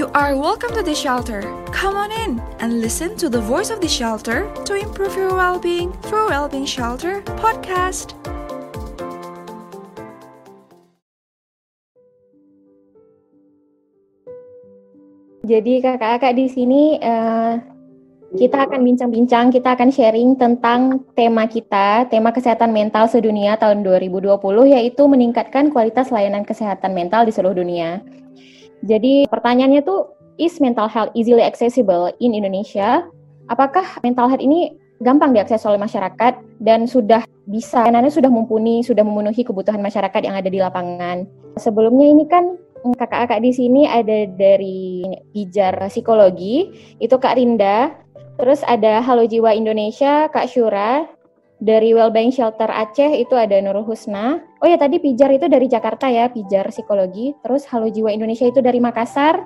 You are welcome to the shelter. Come on in and listen to the voice of the shelter to improve your well-being through Wellbeing Shelter podcast. Jadi kakak-kakak di sini uh, kita akan bincang-bincang, kita akan sharing tentang tema kita, tema kesehatan mental sedunia tahun 2020 yaitu meningkatkan kualitas layanan kesehatan mental di seluruh dunia. Jadi pertanyaannya tuh is mental health easily accessible in Indonesia? Apakah mental health ini gampang diakses oleh masyarakat dan sudah bisa, layanannya sudah mumpuni, sudah memenuhi kebutuhan masyarakat yang ada di lapangan. Sebelumnya ini kan kakak-kakak di sini ada dari Pijar Psikologi, itu Kak Rinda, terus ada Halo Jiwa Indonesia, Kak Syura, dari Wellbeing Shelter Aceh itu ada Nurul Husna. Oh ya tadi Pijar itu dari Jakarta ya, Pijar Psikologi. Terus Halo Jiwa Indonesia itu dari Makassar.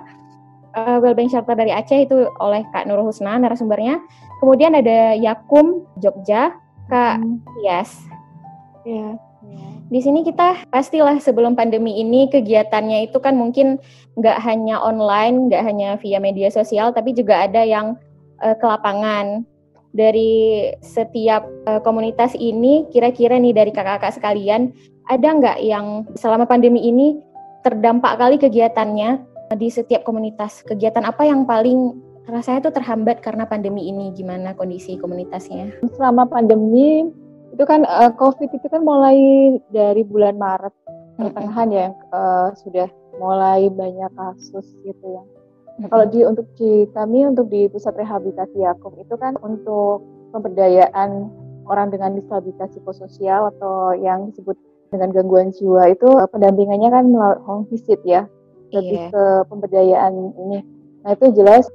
Uh, Wellbeing Shelter dari Aceh itu oleh Kak Nurul Husna narasumbernya. Kemudian ada Yakum Jogja, Kak hmm. Yes. Ya. Di sini kita pastilah sebelum pandemi ini kegiatannya itu kan mungkin nggak hanya online, nggak hanya via media sosial, tapi juga ada yang uh, ke lapangan. Dari setiap uh, komunitas ini, kira-kira nih dari kakak-kakak sekalian, ada nggak yang selama pandemi ini terdampak kali kegiatannya di setiap komunitas? Kegiatan apa yang paling rasanya tuh terhambat karena pandemi ini? Gimana kondisi komunitasnya? Selama pandemi itu kan uh, COVID itu kan mulai dari bulan Maret pertengahan ya uh, sudah mulai banyak kasus gitu ya. Nah, kalau di untuk di kami untuk di pusat rehabilitasi Yakum itu kan untuk pemberdayaan orang dengan disabilitas psikososial atau yang disebut dengan gangguan jiwa itu uh, pendampingannya kan melalui home visit ya lebih yeah. ke pemberdayaan ini. Nah itu jelas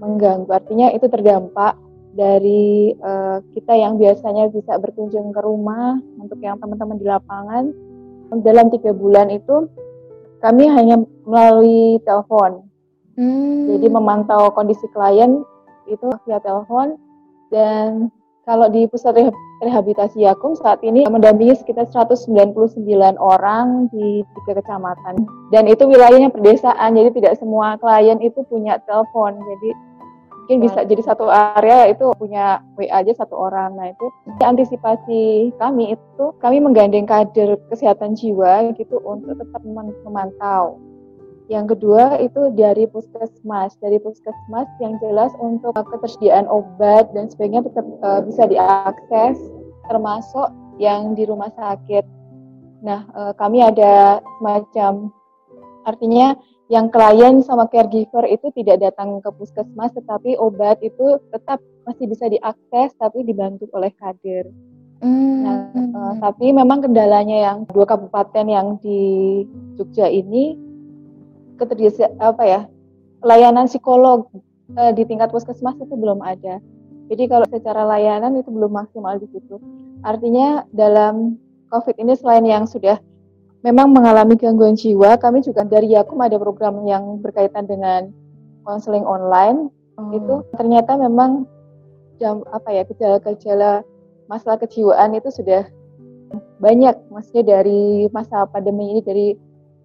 mengganggu artinya itu terdampak dari uh, kita yang biasanya bisa berkunjung ke rumah untuk yang teman-teman di lapangan dalam tiga bulan itu kami hanya melalui telepon hmm. jadi memantau kondisi klien itu via telepon dan kalau di pusat rehabilitasi Yakum saat ini mendampingi sekitar 199 orang di tiga kecamatan dan itu wilayahnya perdesaan jadi tidak semua klien itu punya telepon jadi mungkin bisa jadi satu area itu punya WA aja satu orang. Nah itu antisipasi kami itu kami menggandeng kader kesehatan jiwa gitu untuk tetap memantau. Yang kedua itu dari puskesmas, dari puskesmas yang jelas untuk ketersediaan obat dan sebagainya tetap uh, bisa diakses, termasuk yang di rumah sakit. Nah uh, kami ada semacam artinya yang klien sama caregiver itu tidak datang ke puskesmas tetapi obat itu tetap masih bisa diakses tapi dibantu oleh kader. Hmm. Nah, uh, tapi memang kendalanya yang dua kabupaten yang di Jogja ini ketersediaan apa ya layanan psikolog uh, di tingkat puskesmas itu belum ada. Jadi kalau secara layanan itu belum maksimal di situ. Artinya dalam COVID ini selain yang sudah memang mengalami gangguan jiwa, kami juga dari Yakum ada program yang berkaitan dengan konseling online. Oh. Itu ternyata memang jam apa ya gejala-gejala masalah kejiwaan itu sudah banyak, maksudnya dari masa pandemi ini dari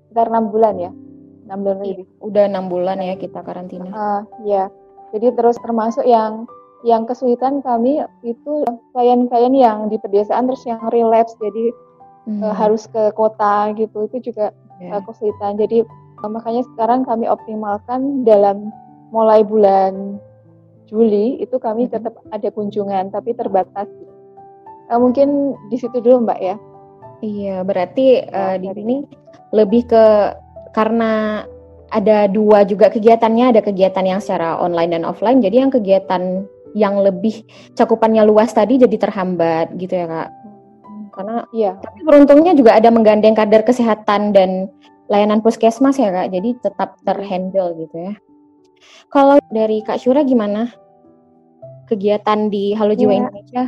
sekitar enam bulan ya, enam bulan lebih. Udah enam bulan ya kita karantina. Uh, ya, jadi terus termasuk yang yang kesulitan kami itu klien-klien yang di pedesaan terus yang relapse jadi hmm. uh, harus ke kota gitu itu juga yeah. uh, kesulitan jadi uh, makanya sekarang kami optimalkan dalam mulai bulan Juli itu kami hmm. tetap ada kunjungan tapi terbatas uh, mungkin di situ dulu mbak ya iya berarti uh, di sini lebih ke karena ada dua juga kegiatannya ada kegiatan yang secara online dan offline jadi yang kegiatan yang lebih cakupannya luas tadi jadi terhambat gitu ya kak. Karena ya tapi beruntungnya juga ada menggandeng kader kesehatan dan layanan puskesmas ya kak. Jadi tetap terhandle gitu ya. Kalau dari kak Syura gimana? Kegiatan di Halo Jiwa ya. Indonesia?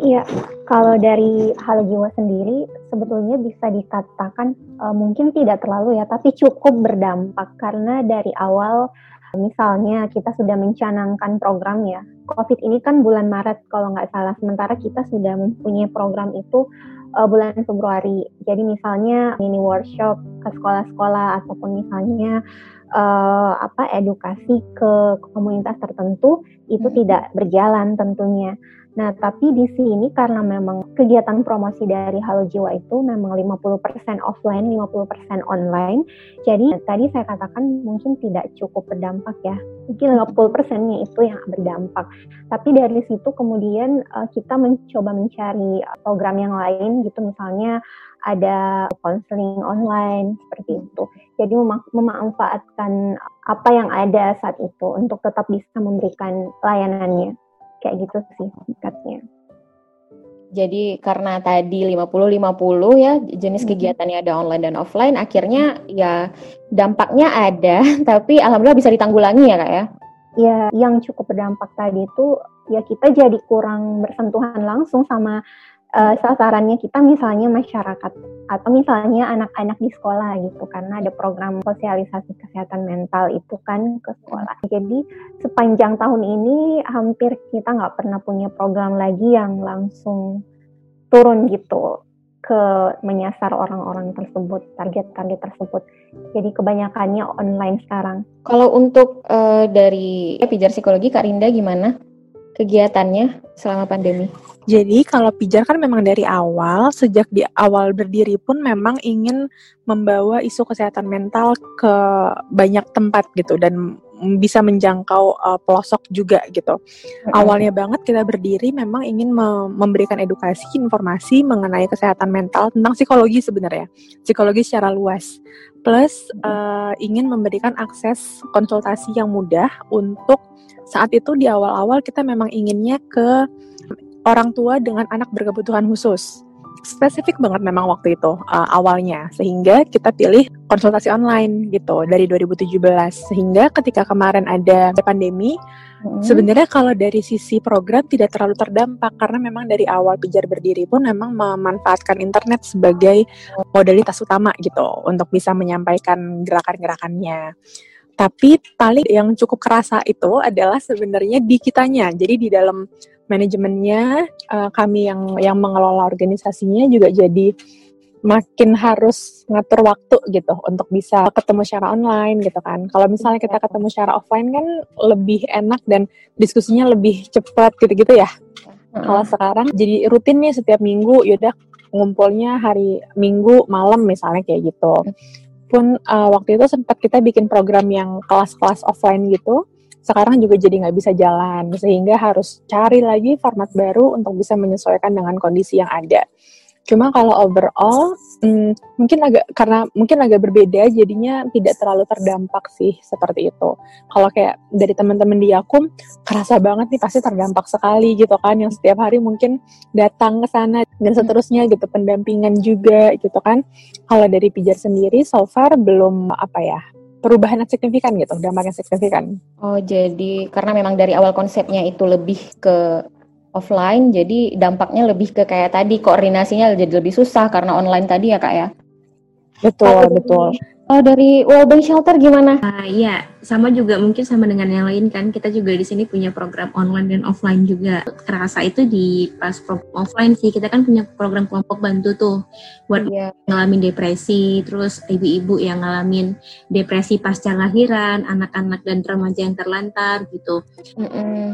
Iya, kalau dari Halo Jiwa sendiri sebetulnya bisa dikatakan uh, mungkin tidak terlalu ya, tapi cukup berdampak karena dari awal misalnya kita sudah mencanangkan program ya COVID ini kan bulan Maret kalau nggak salah, sementara kita sudah mempunyai program itu uh, bulan Februari. Jadi misalnya mini workshop ke sekolah-sekolah ataupun misalnya uh, apa edukasi ke komunitas tertentu itu hmm. tidak berjalan tentunya. Nah, tapi di sini karena memang kegiatan promosi dari Halo Jiwa itu memang 50% offline, 50% online. Jadi tadi saya katakan mungkin tidak cukup berdampak ya. Mungkin 50%-nya itu yang berdampak. Tapi dari situ kemudian uh, kita mencoba mencari program yang lain gitu misalnya ada konseling online seperti itu. Jadi mem memanfaatkan apa yang ada saat itu untuk tetap bisa memberikan layanannya kayak gitu sih singkatnya. Jadi karena tadi 50-50 ya jenis hmm. kegiatannya ada online dan offline, akhirnya ya dampaknya ada, tapi alhamdulillah bisa ditanggulangi ya kak ya? Ya, yang cukup berdampak tadi itu ya kita jadi kurang bersentuhan langsung sama uh, sasarannya kita misalnya masyarakat atau misalnya anak-anak di sekolah gitu karena ada program sosialisasi kesehatan mental itu kan ke sekolah. Jadi sepanjang tahun ini hampir kita nggak pernah punya program lagi yang langsung turun gitu ke menyasar orang-orang tersebut, target-target tersebut. Jadi kebanyakannya online sekarang. Kalau untuk uh, dari pijar psikologi Kak Rinda gimana kegiatannya selama pandemi? Jadi kalau pijar kan memang dari awal, sejak di awal berdiri pun memang ingin membawa isu kesehatan mental ke banyak tempat gitu dan bisa menjangkau uh, pelosok juga gitu. Awalnya banget kita berdiri memang ingin me memberikan edukasi, informasi mengenai kesehatan mental tentang psikologi sebenarnya, psikologi secara luas. Plus uh, ingin memberikan akses konsultasi yang mudah untuk saat itu di awal-awal kita memang inginnya ke orang tua dengan anak berkebutuhan khusus. Spesifik banget memang waktu itu uh, awalnya, sehingga kita pilih konsultasi online gitu dari 2017. Sehingga ketika kemarin ada pandemi, hmm. sebenarnya kalau dari sisi program tidak terlalu terdampak karena memang dari awal pijar berdiri pun memang memanfaatkan internet sebagai modalitas utama gitu untuk bisa menyampaikan gerakan-gerakannya. Tapi paling yang cukup kerasa itu adalah sebenarnya di kitanya. Jadi di dalam manajemennya uh, kami yang yang mengelola organisasinya juga jadi makin harus ngatur waktu gitu untuk bisa ketemu secara online gitu kan. Kalau misalnya kita ketemu secara offline kan lebih enak dan diskusinya lebih cepat gitu-gitu ya. Kalau sekarang jadi rutin nih setiap minggu, yaudah ngumpulnya hari minggu malam misalnya kayak gitu. Pun uh, waktu itu sempat kita bikin program yang kelas-kelas offline gitu sekarang juga jadi nggak bisa jalan sehingga harus cari lagi format baru untuk bisa menyesuaikan dengan kondisi yang ada. Cuma kalau overall hmm, mungkin agak karena mungkin agak berbeda jadinya tidak terlalu terdampak sih seperti itu. Kalau kayak dari teman-teman di Yakum kerasa banget nih pasti terdampak sekali gitu kan yang setiap hari mungkin datang ke sana dan seterusnya gitu pendampingan juga gitu kan. Kalau dari Pijar sendiri so far belum apa ya perubahan yang signifikan gitu, dampak yang signifikan. Oh, jadi karena memang dari awal konsepnya itu lebih ke offline, jadi dampaknya lebih ke kayak tadi koordinasinya jadi lebih susah karena online tadi ya kak ya. Betul, betul. Oh, dari Wellbeing Shelter gimana? Uh, iya, sama juga mungkin sama dengan yang lain kan. Kita juga di sini punya program online dan offline juga. Kerasa itu di pas program offline sih. Kita kan punya program kelompok bantu tuh buat yeah. ngalamin depresi, terus ibu-ibu yang ngalamin depresi pasca lahiran, anak-anak dan remaja yang terlantar gitu. Mm -mm.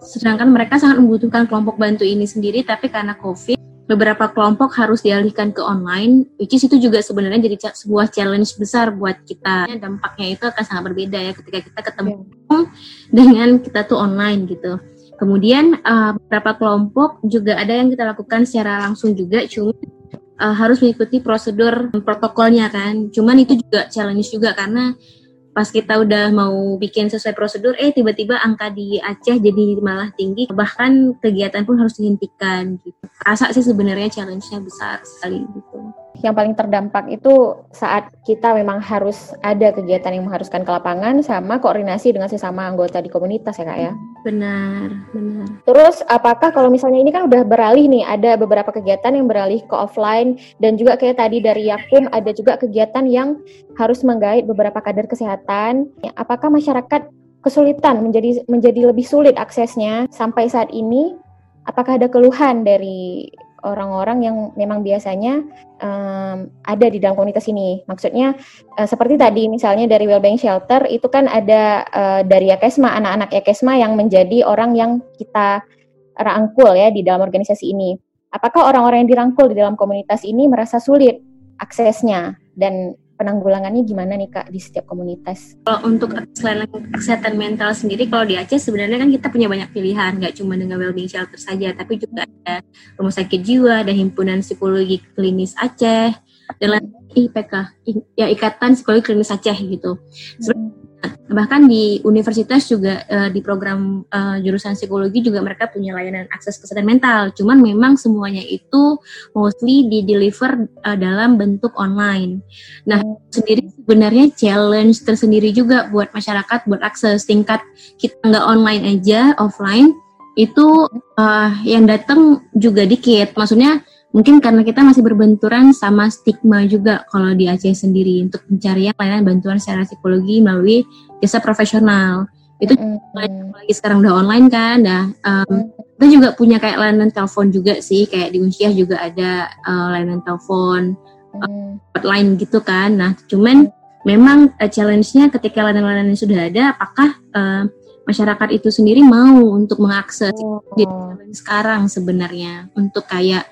Sedangkan mereka sangat membutuhkan kelompok bantu ini sendiri, tapi karena COVID beberapa kelompok harus dialihkan ke online, which is itu juga sebenarnya jadi sebuah challenge besar buat kita. Dampaknya itu akan sangat berbeda ya ketika kita ketemu yeah. dengan kita tuh online gitu. Kemudian uh, beberapa kelompok juga ada yang kita lakukan secara langsung juga, cuma uh, harus mengikuti prosedur protokolnya kan. Cuman itu juga challenge juga karena pas kita udah mau bikin sesuai prosedur eh tiba-tiba angka di Aceh jadi malah tinggi. Bahkan kegiatan pun harus dihentikan gitu. Rasa sih sebenarnya challenge-nya besar sekali gitu. Yang paling terdampak itu saat kita memang harus ada kegiatan yang mengharuskan ke lapangan sama koordinasi dengan sesama anggota di komunitas ya kak ya. Benar, benar. Terus apakah kalau misalnya ini kan udah beralih nih, ada beberapa kegiatan yang beralih ke offline dan juga kayak tadi dari Yakum ada juga kegiatan yang harus menggait beberapa kader kesehatan. Apakah masyarakat kesulitan menjadi menjadi lebih sulit aksesnya sampai saat ini? Apakah ada keluhan dari orang-orang yang memang biasanya um, ada di dalam komunitas ini. Maksudnya uh, seperti tadi misalnya dari Wellbeing Shelter itu kan ada uh, dari Yakesma anak-anak Yakesma yang menjadi orang yang kita rangkul ya di dalam organisasi ini. Apakah orang-orang yang dirangkul di dalam komunitas ini merasa sulit aksesnya dan penanggulangannya gimana nih kak di setiap komunitas? Kalau untuk selain kesehatan mental sendiri, kalau di Aceh sebenarnya kan kita punya banyak pilihan, nggak cuma dengan wellbeing shelter saja, tapi juga ada rumah sakit jiwa, ada himpunan psikologi klinis Aceh, dan IPK, ya Ikatan Psikologi Klinis Aceh gitu. Sebenarnya bahkan di universitas juga uh, di program uh, jurusan psikologi juga mereka punya layanan akses kesehatan mental. Cuman memang semuanya itu mostly di deliver uh, dalam bentuk online. Nah, sendiri sebenarnya challenge tersendiri juga buat masyarakat buat akses tingkat kita nggak online aja offline itu uh, yang datang juga dikit. Maksudnya mungkin karena kita masih berbenturan sama stigma juga kalau di Aceh sendiri untuk pencarian layanan bantuan secara psikologi melalui jasa profesional itu mm-hmm. lagi sekarang udah online kan dah um, kita juga punya kayak layanan telepon juga sih kayak di Unsyah juga ada uh, layanan telepon mm-hmm. hotline gitu kan nah cuman memang uh, challenge-nya ketika layanan-layanan sudah ada apakah uh, masyarakat itu sendiri mau untuk mengakses oh. sekarang sebenarnya untuk kayak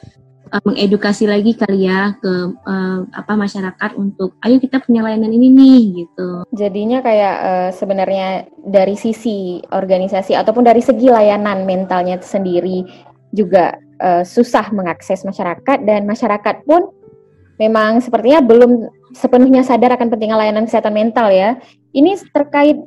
uh, mengedukasi lagi kali ya ke uh, apa masyarakat untuk ayo kita punya layanan ini nih gitu. Jadinya kayak uh, sebenarnya dari sisi organisasi ataupun dari segi layanan mentalnya sendiri juga uh, susah mengakses masyarakat dan masyarakat pun memang sepertinya belum sepenuhnya sadar akan pentingnya layanan kesehatan mental ya. Ini terkait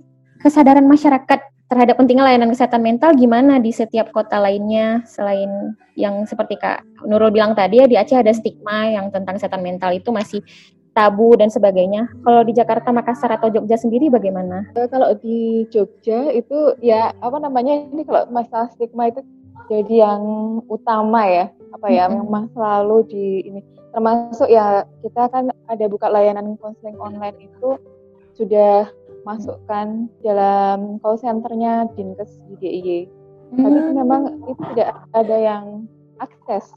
kesadaran masyarakat terhadap pentingnya layanan kesehatan mental gimana di setiap kota lainnya selain yang seperti Kak Nurul bilang tadi ya di Aceh ada stigma yang tentang kesehatan mental itu masih tabu dan sebagainya. Kalau di Jakarta, Makassar atau Jogja sendiri bagaimana? Eh, kalau di Jogja itu ya apa namanya ini kalau masalah stigma itu jadi yang utama ya apa ya mm-hmm. memang selalu di ini termasuk ya kita kan ada buka layanan konseling online itu sudah masukkan dalam call centernya Dinkes di DIY. Hmm. Tapi memang itu tidak ada yang akses,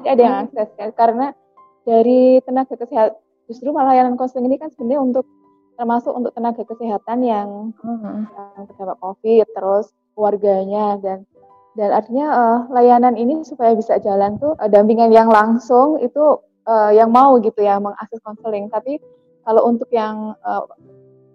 tidak ada yang hmm. akses ya, karena dari tenaga kesehatan justru malah layanan konseling ini kan sebenarnya untuk termasuk untuk tenaga kesehatan yang, hmm. yang terdampak COVID, terus keluarganya dan dan artinya uh, layanan ini supaya bisa jalan tuh uh, dampingan yang langsung itu uh, yang mau gitu ya mengakses konseling. Tapi kalau untuk yang uh,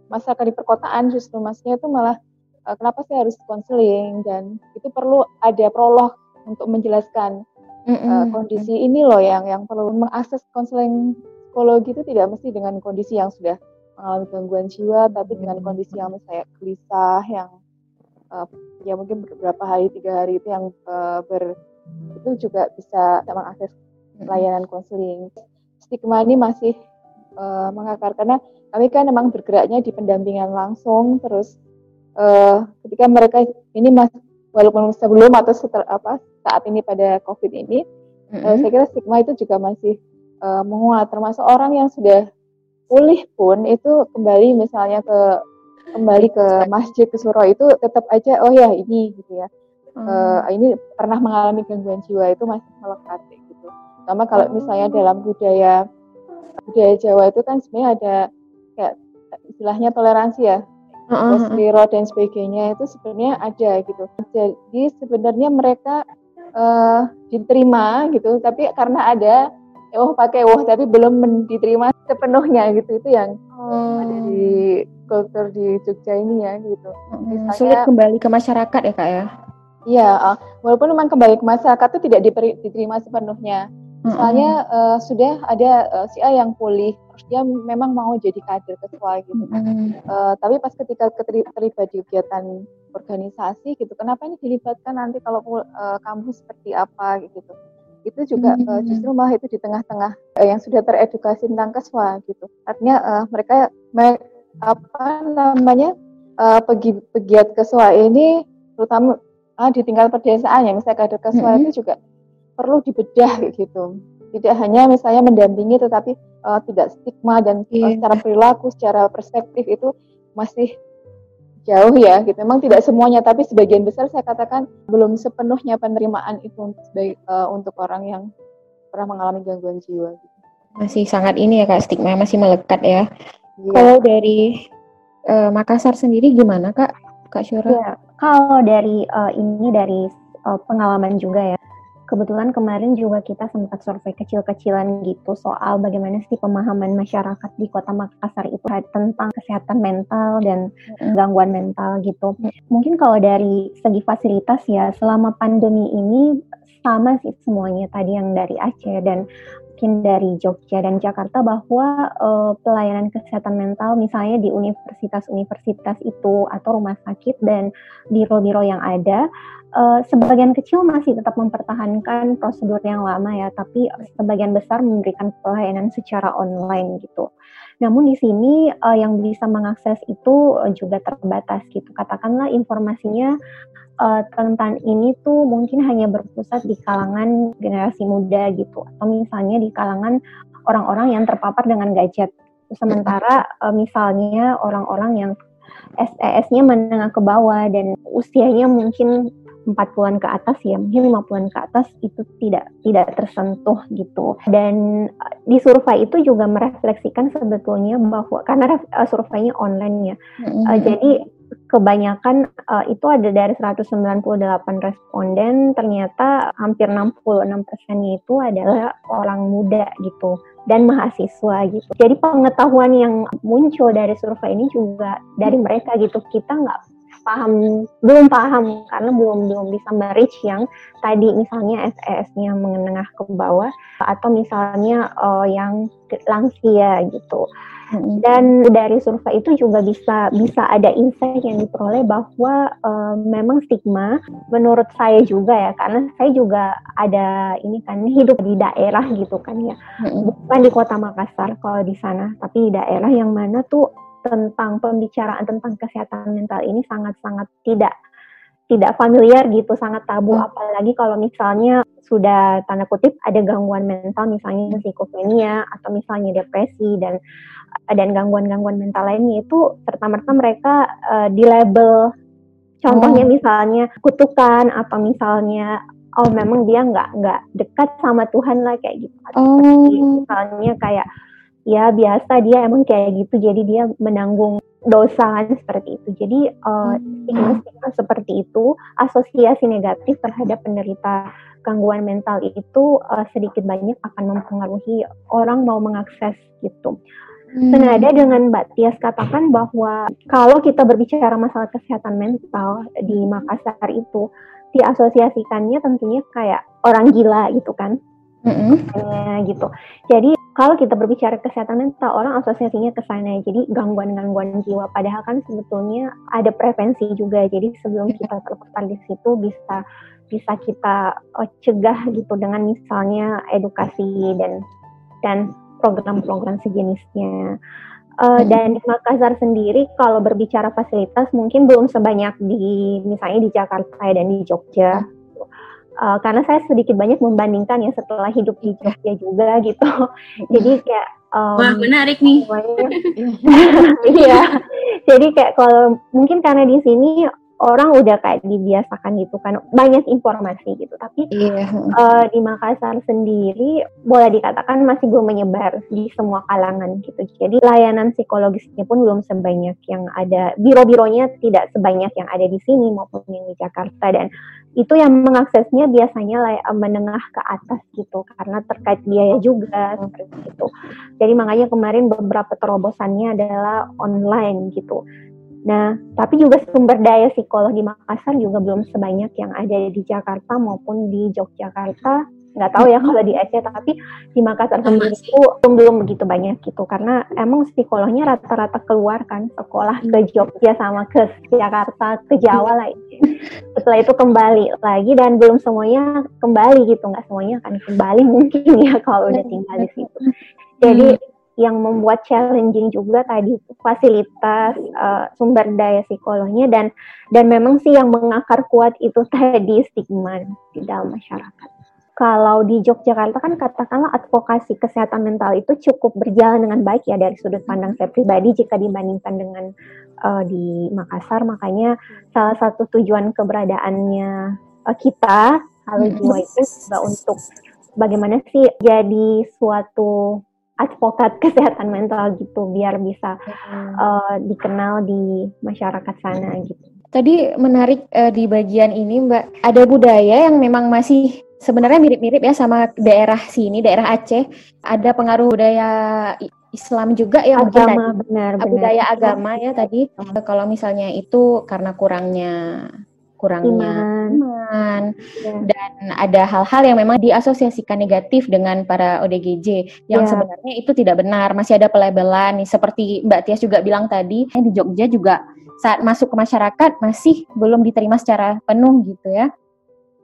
masyarakat di perkotaan justru masnya itu malah uh, kenapa sih harus konseling? Dan itu perlu ada prolog untuk menjelaskan mm -hmm. uh, kondisi ini loh yang yang perlu mengakses konseling psikologi itu tidak mesti dengan kondisi yang sudah mengalami gangguan jiwa tapi dengan kondisi yang misalnya gelisah yang uh, ya mungkin beberapa hari tiga hari itu yang uh, ber itu juga bisa mengakses layanan konseling. Stigma ini masih uh, mengakar. Karena kami kan memang bergeraknya di pendampingan langsung terus uh, ketika mereka ini mas walaupun sebelum atau setelah apa saat ini pada covid ini mm-hmm. uh, saya kira stigma itu juga masih uh, menguat. Termasuk orang yang sudah pulih pun itu kembali misalnya ke kembali ke masjid ke surau itu tetap aja oh ya ini gitu ya. Hmm. uh, ini pernah mengalami gangguan jiwa itu masih melekat gitu. Sama kalau misalnya dalam budaya budaya Jawa itu kan sebenarnya ada kayak istilahnya toleransi ya uh -huh. dan sebagainya itu sebenarnya ada gitu jadi sebenarnya mereka uh, diterima gitu tapi karena ada oh pakai wah tapi belum diterima sepenuhnya gitu itu yang oh. ada di kultur di Jogja ini ya gitu Misalnya, sulit kembali ke masyarakat ya kak ya Iya, uh, walaupun memang kembali ke masyarakat itu tidak diterima sepenuhnya. Misalnya mm-hmm. uh, sudah ada uh, si A yang pulih, terus dia memang mau jadi kader ketua gitu. Mm-hmm. Uh, tapi pas ketika terlibat di kegiatan organisasi gitu, kenapa ini dilibatkan nanti kalau uh, kamu seperti apa gitu? Itu juga mm-hmm. uh, justru malah itu di tengah-tengah uh, yang sudah teredukasi tentang keswa gitu. Artinya uh, mereka me, apa namanya uh, pegi, pegiat keswa ini terutama uh, di tingkat pedesaan ya, misalnya kader keswa mm-hmm. itu juga perlu dibedah gitu. Tidak hanya misalnya mendampingi tetapi uh, tidak stigma dan uh, secara perilaku, secara perspektif itu masih jauh ya gitu. Memang tidak semuanya tapi sebagian besar saya katakan belum sepenuhnya penerimaan itu untuk, uh, untuk orang yang pernah mengalami gangguan jiwa. Gitu. Masih sangat ini ya kak stigma masih melekat ya. Yeah. Kalau dari uh, Makassar sendiri gimana kak? Kak Syura? Ya, kalau dari uh, ini dari uh, pengalaman juga ya kebetulan kemarin juga kita sempat survei kecil-kecilan gitu soal bagaimana sih pemahaman masyarakat di Kota Makassar itu tentang kesehatan mental dan gangguan mental gitu. Mungkin kalau dari segi fasilitas ya selama pandemi ini sama sih semuanya tadi yang dari Aceh dan mungkin dari Jogja dan Jakarta bahwa uh, pelayanan kesehatan mental misalnya di universitas-universitas itu atau rumah sakit dan biro-biro yang ada uh, sebagian kecil masih tetap mempertahankan prosedur yang lama ya tapi sebagian besar memberikan pelayanan secara online gitu. Namun di sini uh, yang bisa mengakses itu uh, juga terbatas gitu. Katakanlah informasinya uh, tentang ini tuh mungkin hanya berpusat di kalangan generasi muda gitu atau misalnya di kalangan orang-orang yang terpapar dengan gadget. Sementara uh, misalnya orang-orang yang SES-nya menengah ke bawah dan usianya mungkin 40-an ke atas ya, mungkin 50-an ke atas itu tidak tidak tersentuh gitu. Dan uh, di survei itu juga merefleksikan sebetulnya bahwa karena uh, surveinya online ya. Mm-hmm. Uh, jadi kebanyakan uh, itu ada dari 198 responden ternyata hampir 66 persennya itu adalah orang muda gitu dan mahasiswa gitu. Jadi pengetahuan yang muncul dari survei ini juga dari mereka gitu. Kita nggak paham belum paham karena belum belum bisa merich yang tadi misalnya SES-nya menengah ke bawah atau misalnya uh, yang lansia gitu. Dan dari survei itu juga bisa bisa ada insight yang diperoleh bahwa uh, memang stigma menurut saya juga ya karena saya juga ada ini kan hidup di daerah gitu kan ya. Bukan di Kota Makassar kalau di sana, tapi di daerah yang mana tuh tentang pembicaraan tentang kesehatan mental ini sangat-sangat tidak tidak familiar gitu, sangat tabu. Hmm. Apalagi kalau misalnya sudah tanda kutip ada gangguan mental, misalnya psikopenia atau misalnya depresi dan dan gangguan-gangguan mental lainnya itu serta merta mereka uh, di label, contohnya hmm. misalnya kutukan atau misalnya oh memang dia nggak nggak dekat sama Tuhan lah kayak gitu. Oh. misalnya kayak ya biasa dia emang kayak gitu jadi dia menanggung dosa seperti itu jadi uh, stigma-stigma seperti itu asosiasi negatif terhadap penderita gangguan mental itu uh, sedikit banyak akan mempengaruhi orang mau mengakses gitu Hmm. Senada dengan Mbak Tias katakan bahwa kalau kita berbicara masalah kesehatan mental di Makassar itu diasosiasikannya tentunya kayak orang gila gitu kan. Mm-hmm. gitu. Jadi kalau kita berbicara kesehatan mental, orang asosiasinya ke sana. Jadi gangguan-gangguan jiwa. Padahal kan sebetulnya ada prevensi juga. Jadi sebelum kita terpapar di situ bisa bisa kita oh, cegah gitu dengan misalnya edukasi dan dan program-program sejenisnya. Uh, dan di Makassar sendiri kalau berbicara fasilitas mungkin belum sebanyak di misalnya di Jakarta dan di Jogja uh, karena saya sedikit banyak membandingkan ya setelah hidup di Jogja juga gitu. Jadi kayak um, wah menarik nih. iya. Jadi kayak kalau mungkin karena di sini orang udah kayak dibiasakan gitu kan banyak informasi gitu. Tapi yeah. Iya, uh, di Makassar sendiri boleh dikatakan masih belum menyebar di semua kalangan gitu. Jadi layanan psikologisnya pun belum sebanyak yang ada biro-bironya tidak sebanyak yang ada di sini maupun yang di Jakarta. Dan itu yang mengaksesnya biasanya lay- menengah ke atas gitu karena terkait biaya juga seperti itu jadi makanya kemarin beberapa terobosannya adalah online gitu Nah, tapi juga sumber daya psikolog di Makassar juga belum sebanyak yang ada di Jakarta maupun di Yogyakarta. Nggak tahu ya kalau di Aceh, tapi di Makassar sendiri itu belum belum begitu banyak gitu. Karena emang psikolognya rata-rata keluar kan sekolah ke Jogja sama ke Jakarta, ke Jawa lah. Setelah itu kembali lagi dan belum semuanya kembali gitu. Nggak semuanya akan kembali mungkin ya kalau udah tinggal di situ. Jadi yang membuat challenging juga tadi fasilitas uh, sumber daya psikolognya dan dan memang sih yang mengakar kuat itu tadi stigma di dalam masyarakat. Kalau di Yogyakarta kan katakanlah advokasi kesehatan mental itu cukup berjalan dengan baik ya dari sudut pandang saya pribadi jika dibandingkan dengan uh, di Makassar, makanya salah satu tujuan keberadaannya uh, kita Halo Jiwa itu juga untuk bagaimana sih jadi suatu advokat kesehatan mental gitu biar bisa uh, dikenal di masyarakat sana gitu. Tadi menarik uh, di bagian ini Mbak, ada budaya yang memang masih sebenarnya mirip-mirip ya sama daerah sini, daerah Aceh. Ada pengaruh budaya Islam juga ya mungkin agama, benar, benar. budaya agama ya tadi. Kalau misalnya itu karena kurangnya kurangnya iman, iman ya. dan ada hal-hal yang memang diasosiasikan negatif dengan para ODGJ yang ya. sebenarnya itu tidak benar masih ada pelabelan nih seperti Mbak Tias juga bilang tadi di Jogja juga saat masuk ke masyarakat masih belum diterima secara penuh gitu ya.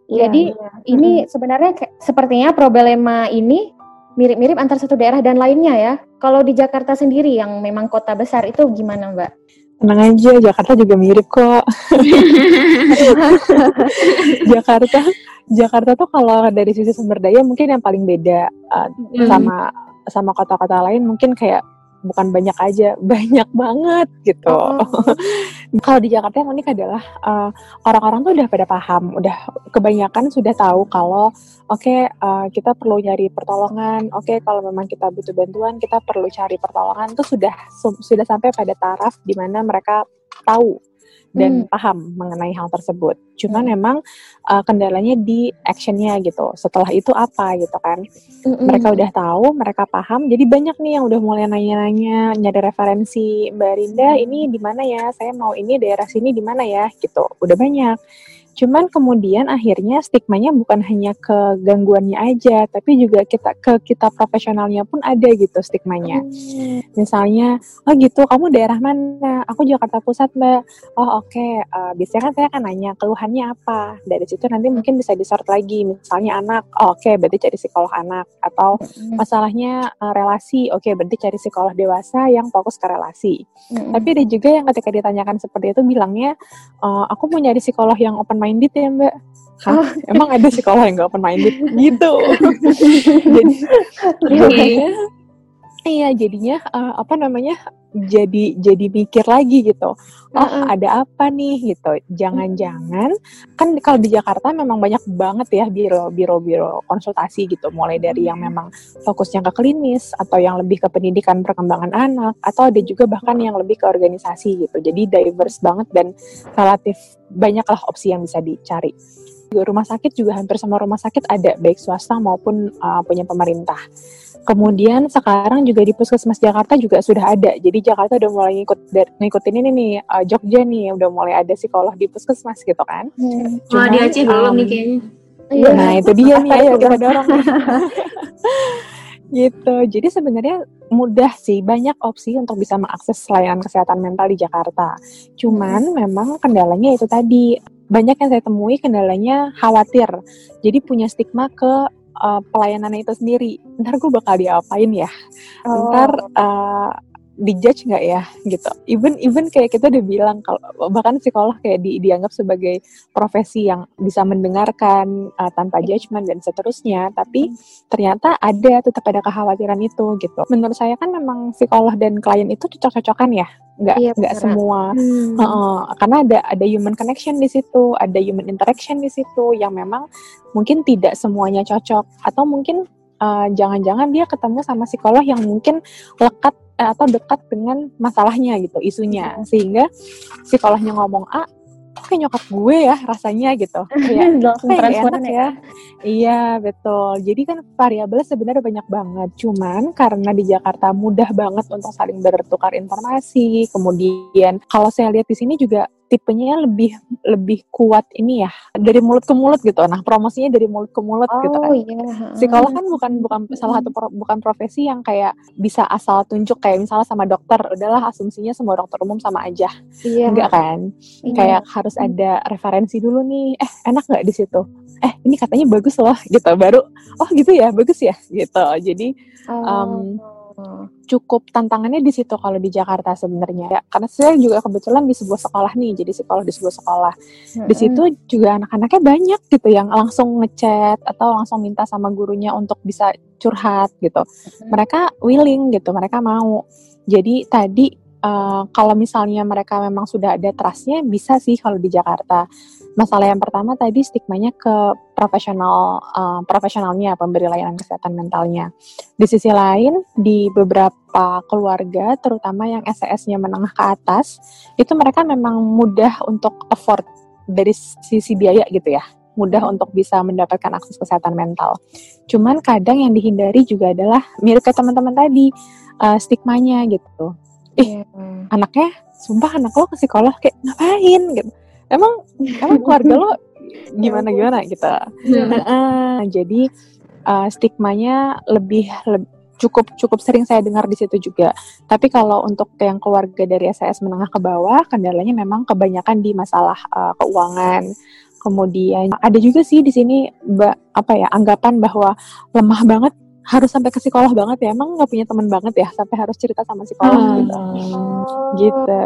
Ya Jadi ya. ini sebenarnya sepertinya problema ini mirip-mirip antar satu daerah dan lainnya ya. Kalau di Jakarta sendiri yang memang kota besar itu gimana Mbak? Tenang aja, Jakarta juga mirip kok. Jakarta, Jakarta tuh kalau dari sisi sumber daya mungkin yang paling beda uh, hmm. sama sama kota-kota lain mungkin kayak bukan banyak aja, banyak banget gitu. Oh. Kalau di Jakarta yang unik adalah eh, orang-orang tuh udah pada paham, udah kebanyakan sudah tahu kalau oke okay, uh, eh, kita perlu nyari pertolongan, oke okay, kalau memang kita butuh bantuan kita perlu cari pertolongan itu sudah sudah sampai pada taraf di mana mereka tahu dan hmm. paham mengenai hal tersebut. Cuman hmm. memang uh, kendalanya di actionnya gitu. Setelah itu apa gitu kan? Hmm. Mereka udah tahu, mereka paham. Jadi banyak nih yang udah mulai nanya-nanya, nyari referensi Mbak Rinda ini di mana ya? Saya mau ini daerah sini di mana ya? Gitu. Udah banyak. Cuman kemudian akhirnya stigmanya bukan hanya ke gangguannya aja, tapi juga kita ke kita profesionalnya pun ada gitu stigmanya. Hmm. Misalnya, oh gitu, kamu daerah mana? Aku Jakarta Pusat, Mbak. Oh oke, okay. uh, eh, biasanya kan saya akan nanya keluhannya apa. Dari situ nanti mungkin bisa disort lagi. Misalnya anak, oh, oke okay, berarti cari psikolog anak. Atau hmm. masalahnya uh, relasi, oke okay, berarti cari psikolog dewasa yang fokus ke relasi. Hmm. Tapi ada juga yang ketika ditanyakan seperti itu bilangnya, uh, aku mau nyari psikolog yang open minded ya mbak? Hah, oh. emang ada sekolah yang gak open minded gitu. Jadi okay. Iya jadinya uh, apa namanya jadi jadi mikir lagi gitu. Oh uh-uh. ada apa nih gitu. Jangan-jangan kan kalau di Jakarta memang banyak banget ya biro biro biro konsultasi gitu. Mulai dari yang memang fokusnya ke klinis atau yang lebih ke pendidikan perkembangan anak atau ada juga bahkan yang lebih ke organisasi gitu. Jadi diverse banget dan relatif banyaklah opsi yang bisa dicari rumah sakit juga hampir semua rumah sakit ada baik swasta maupun uh, punya pemerintah Kemudian sekarang juga di Puskesmas Jakarta juga sudah ada. Jadi Jakarta udah mulai ngikut ngikutin ini nih uh, Jogja nih udah mulai ada psikolog di Puskesmas gitu kan. Hmm. Cuma di Aceh um, belum nih kayaknya. Iya. Nah, itu dia nih ayo kita dorong. gitu. Jadi sebenarnya mudah sih, banyak opsi untuk bisa mengakses layanan kesehatan mental di Jakarta. Cuman hmm. memang kendalanya itu tadi banyak yang saya temui kendalanya khawatir. Jadi punya stigma ke uh, pelayanannya itu sendiri ntar gue bakal diapain ya oh. ntar uh, dijudge nggak ya gitu. Even even kayak kita udah bilang kalau bahkan psikolog kayak di, dianggap sebagai profesi yang bisa mendengarkan uh, tanpa judgement dan seterusnya tapi ternyata ada tetap ada kekhawatiran itu gitu. Menurut saya kan memang psikolog dan klien itu cocok-cocokan ya nggak iya, nggak semua. Hmm. uh, karena ada ada human connection di situ ada human interaction di situ yang memang mungkin tidak semuanya cocok. Atau mungkin jangan-jangan uh, dia ketemu sama psikolog yang mungkin lekat eh, atau dekat dengan masalahnya gitu isunya. Sehingga psikolognya ngomong A kayak nyokap gue ya rasanya gitu. Kayak kayak enak ya. ya? Iya betul. Jadi kan variabelnya sebenarnya banyak banget. Cuman karena di Jakarta mudah banget untuk saling bertukar informasi kemudian kalau saya lihat di sini juga tipenya lebih lebih kuat ini ya dari mulut ke mulut gitu. Nah promosinya dari mulut ke mulut oh, gitu kan. Iya. Psikolog kan bukan bukan salah satu pro, bukan profesi yang kayak bisa asal tunjuk kayak misalnya sama dokter udahlah asumsinya semua dokter umum sama aja. Iya. Enggak kan? Iya. Kayak harus ada referensi dulu nih. Eh enak nggak di situ? Eh ini katanya bagus loh gitu. Baru oh gitu ya bagus ya gitu. Jadi oh. um, cukup tantangannya di situ kalau di Jakarta sebenarnya. Ya karena saya juga kebetulan di sebuah sekolah nih jadi psikolog di sebuah sekolah. Di situ juga anak-anaknya banyak gitu yang langsung ngechat atau langsung minta sama gurunya untuk bisa curhat gitu. Mereka willing gitu mereka mau. Jadi tadi uh, kalau misalnya mereka memang sudah ada trustnya bisa sih kalau di Jakarta masalah yang pertama tadi stigmanya ke profesional uh, profesionalnya pemberi layanan kesehatan mentalnya di sisi lain di beberapa keluarga terutama yang SES-nya menengah ke atas itu mereka memang mudah untuk afford dari sisi biaya gitu ya mudah untuk bisa mendapatkan akses kesehatan mental. Cuman kadang yang dihindari juga adalah mirip ke teman-teman tadi uh, stigmanya gitu. Ih, yeah. anaknya sumpah anak lo ke psikolog kayak ngapain gitu. Emang emang keluarga lo gimana gimana gitu. Yeah. Uh, jadi uh, stigmanya lebih, lebih cukup cukup sering saya dengar di situ juga. Tapi kalau untuk yang keluarga dari SAS menengah ke bawah, kendalanya memang kebanyakan di masalah uh, keuangan, Kemudian ada juga sih di sini apa ya anggapan bahwa lemah banget harus sampai ke psikolog banget ya. Emang nggak punya teman banget ya sampai harus cerita sama psikolog hmm. gitu. Gitu.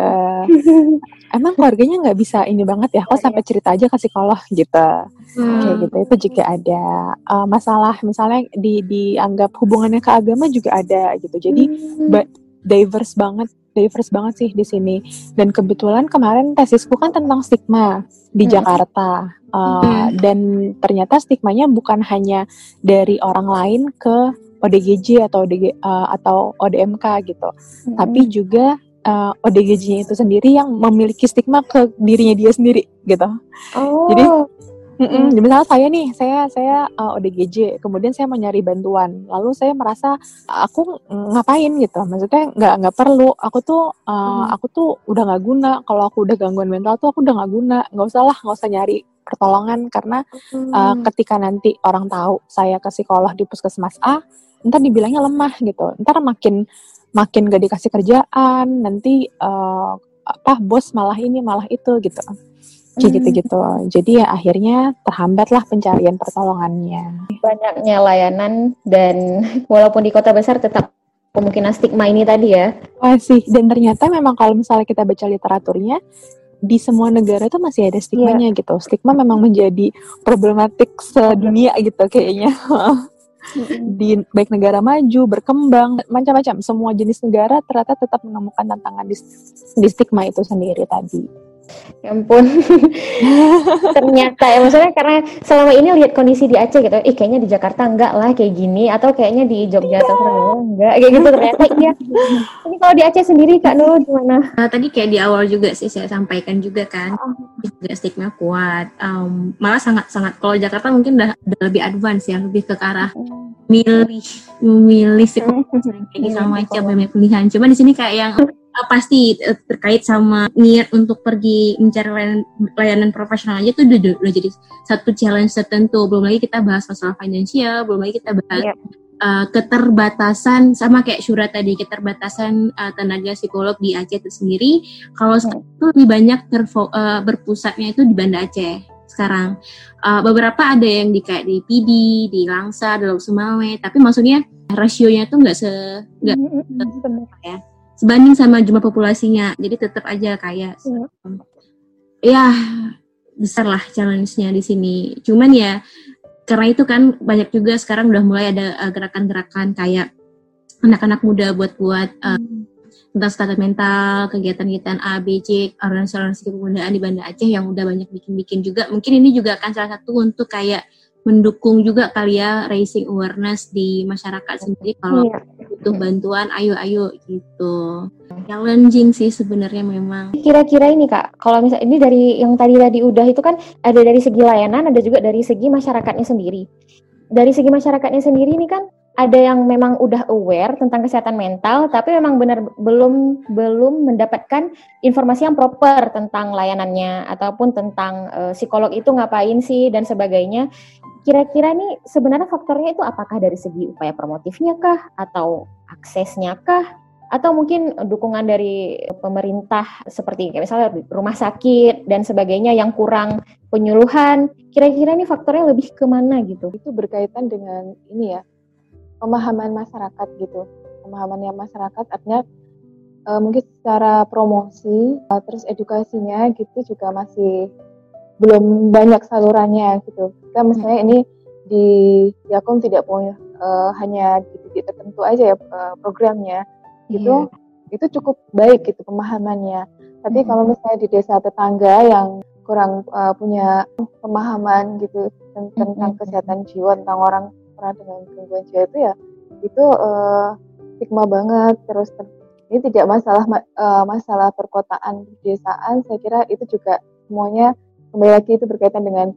Emang keluarganya nggak bisa ini banget ya kok sampai cerita aja ke psikolog gitu. Hmm. kayak gitu itu juga ada. Uh, masalah misalnya di dianggap hubungannya ke agama juga ada gitu. Jadi hmm. diverse banget diverse banget sih di sini. Dan kebetulan kemarin tesisku kan tentang stigma di hmm. Jakarta. Uh, hmm. Dan ternyata stigmanya bukan hanya dari orang lain ke ODGJ atau ODG, uh, atau ODMK gitu, hmm. tapi juga uh, ODGJ-nya itu sendiri yang memiliki stigma ke dirinya dia sendiri gitu. Oh. Jadi Mm-mm. Misalnya saya nih, saya saya uh, eh, ODGJ, kemudian saya mau nyari bantuan, lalu saya merasa aku ngapain? gitu, maksudnya nggak nggak perlu, aku tuh uh, hmm. aku tuh udah nggak guna, kalau aku udah gangguan mental tuh aku udah nggak guna, nggak usah lah, nggak usah nyari pertolongan. Karena hmm. uh, ketika nanti orang tahu saya ke psikolog di puskesmas A, ntar dibilangnya lemah gitu, ntar makin makin gak dikasih kerjaan, nanti uh, apa bos malah ini malah itu gitu kayak gitu-gitu. Jadi ya akhirnya terhambatlah pencarian pertolongannya. Banyaknya layanan dan walaupun di kota besar tetap kemungkinan stigma ini tadi ya. Oh sih, dan ternyata memang kalau misalnya kita baca literaturnya di semua negara itu masih ada stigmanya yeah. gitu. Stigma memang menjadi problematik sedunia gitu kayaknya. di baik negara maju, berkembang, macam-macam semua jenis negara ternyata tetap menemukan tantangan di, di stigma itu sendiri tadi. Ya ampun. Ternyata ya maksudnya karena selama ini lihat kondisi di Aceh gitu, ih kayaknya di Jakarta enggak lah kayak gini atau kayaknya di Jogja atau Surabaya enggak kayak gitu ternyata iya. Ini kalau di Aceh sendiri Kak Nurul gimana? Uh, tadi kayak di awal juga sih saya sampaikan juga kan, uh. juga stigma kuat. Um, malah sangat sangat kalau Jakarta mungkin udah, udah lebih advance ya, lebih ke arah milih memilih psikolog kayak sama macam banyak pilihan. Cuma di sini kayak yang pasti uh, terkait sama niat untuk pergi mencari layanan, layanan profesional aja tuh udah, udah jadi satu challenge tertentu. Belum lagi kita bahas masalah finansial, belum lagi kita bahas yep. Iya. uh, keterbatasan sama kayak surat tadi keterbatasan uh, tenaga psikolog di Aceh itu sendiri. Kalau hmm. itu lebih banyak terfo, uh, berpusatnya itu di Banda Aceh sekarang. Uh, beberapa ada yang di kayak di PD, di Langsa, di Laut Sumawe, tapi maksudnya rasionya tuh nggak se nggak mm ya sebanding sama jumlah populasinya jadi tetap aja kayak ya, ya besar lah challenge-nya di sini cuman ya karena itu kan banyak juga sekarang udah mulai ada uh, gerakan-gerakan kayak anak-anak muda buat-buat uh, hmm. tentang kesehatan mental, kegiatan-kegiatan A, B, C, organisasi-organisasi kepemudaan di Banda Aceh yang udah banyak bikin-bikin juga. Mungkin ini juga akan salah satu untuk kayak mendukung juga kali ya raising awareness di masyarakat sendiri kalau iya. butuh bantuan ayo ayo gitu. Challenging sih sebenarnya memang. Kira-kira ini kak kalau misalnya ini dari yang tadi tadi udah itu kan ada dari segi layanan ada juga dari segi masyarakatnya sendiri. Dari segi masyarakatnya sendiri ini kan ada yang memang udah aware tentang kesehatan mental tapi memang benar belum belum mendapatkan informasi yang proper tentang layanannya ataupun tentang uh, psikolog itu ngapain sih dan sebagainya Kira-kira nih sebenarnya faktornya itu apakah dari segi upaya promotifnya kah atau aksesnya kah atau mungkin dukungan dari pemerintah seperti kayak misalnya rumah sakit dan sebagainya yang kurang penyuluhan. Kira-kira ini faktornya lebih ke mana gitu? Itu berkaitan dengan ini ya pemahaman masyarakat gitu. Pemahamannya masyarakat artinya uh, mungkin secara promosi uh, terus edukasinya gitu juga masih belum banyak salurannya gitu. Kan misalnya ini di Yakum tidak punya uh, hanya titik tertentu aja ya uh, programnya gitu. Yeah. itu cukup baik gitu pemahamannya. Tapi kalau misalnya di desa tetangga yang kurang uh, punya pemahaman gitu tentang kesehatan jiwa tentang orang orang dengan gangguan jiwa itu ya itu uh, stigma banget terus ter ini tidak masalah uh, masalah perkotaan pedesaan saya kira itu juga semuanya kembali lagi itu berkaitan dengan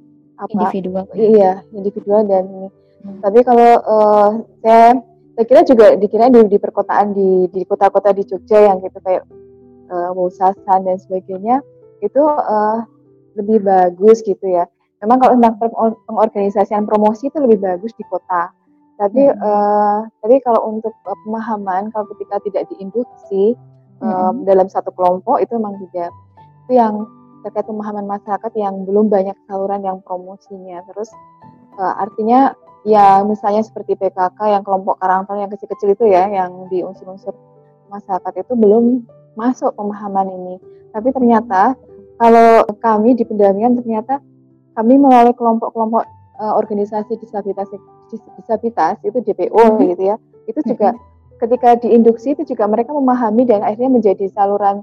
apa individual iya individual dan ini hmm. tapi kalau uh, saya saya kira juga dikira di, di perkotaan di di kota-kota di Jogja yang gitu kayak uh, Wusasan dan sebagainya itu uh, lebih bagus gitu ya memang kalau tentang pengorganisasian promosi itu lebih bagus di kota tapi hmm. uh, tapi kalau untuk uh, pemahaman kalau ketika tidak diinduksi hmm. dalam satu kelompok itu memang tidak itu yang terkait pemahaman masyarakat yang belum banyak saluran yang promosinya terus uh, artinya ya misalnya seperti PKK yang kelompok karang yang kecil-kecil itu ya yang di unsur-unsur masyarakat itu belum masuk pemahaman ini tapi ternyata kalau kami di pendampingan ternyata kami melalui kelompok-kelompok uh, organisasi disabilitas disabilitas itu DPO hmm. gitu ya itu juga hmm. ketika diinduksi itu juga mereka memahami dan akhirnya menjadi saluran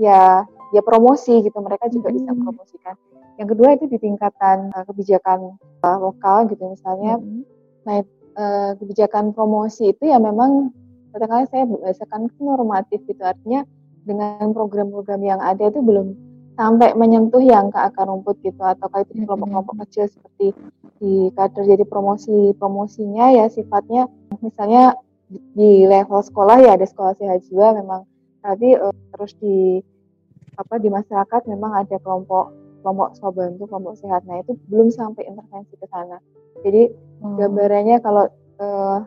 ya ya promosi gitu mereka juga hmm. bisa promosikan. Yang kedua itu di tingkatan uh, kebijakan uh, lokal gitu misalnya. Hmm. nah uh, kebijakan promosi itu ya memang kadang-kadang saya bahasakan normatif gitu. Artinya dengan program-program yang ada itu belum sampai menyentuh yang ke akar rumput gitu. Atau kayak itu di kelompok-kelompok kecil seperti di kader jadi promosi promosinya ya sifatnya misalnya di level sekolah ya ada sekolah sehat jiwa memang. Tapi uh, terus di apa di masyarakat memang ada kelompok kelompok sobantu kelompok sehat. Nah itu belum sampai intervensi ke sana. Jadi hmm. gambarannya kalau uh,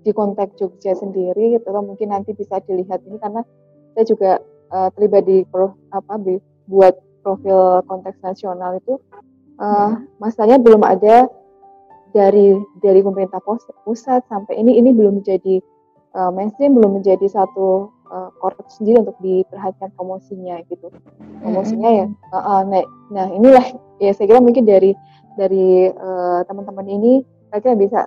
di konteks Jogja sendiri gitu mungkin nanti bisa dilihat ini karena saya juga uh, terlibat di pro, apa buat profil konteks nasional itu uh, masalahnya belum ada dari dari pemerintah pusat sampai ini ini belum menjadi uh, mainstream belum menjadi satu uh, sendiri untuk diperhatikan promosinya gitu promosinya ya uh, uh, nah, nah inilah ya saya kira mungkin dari dari uh, teman-teman ini saya bisa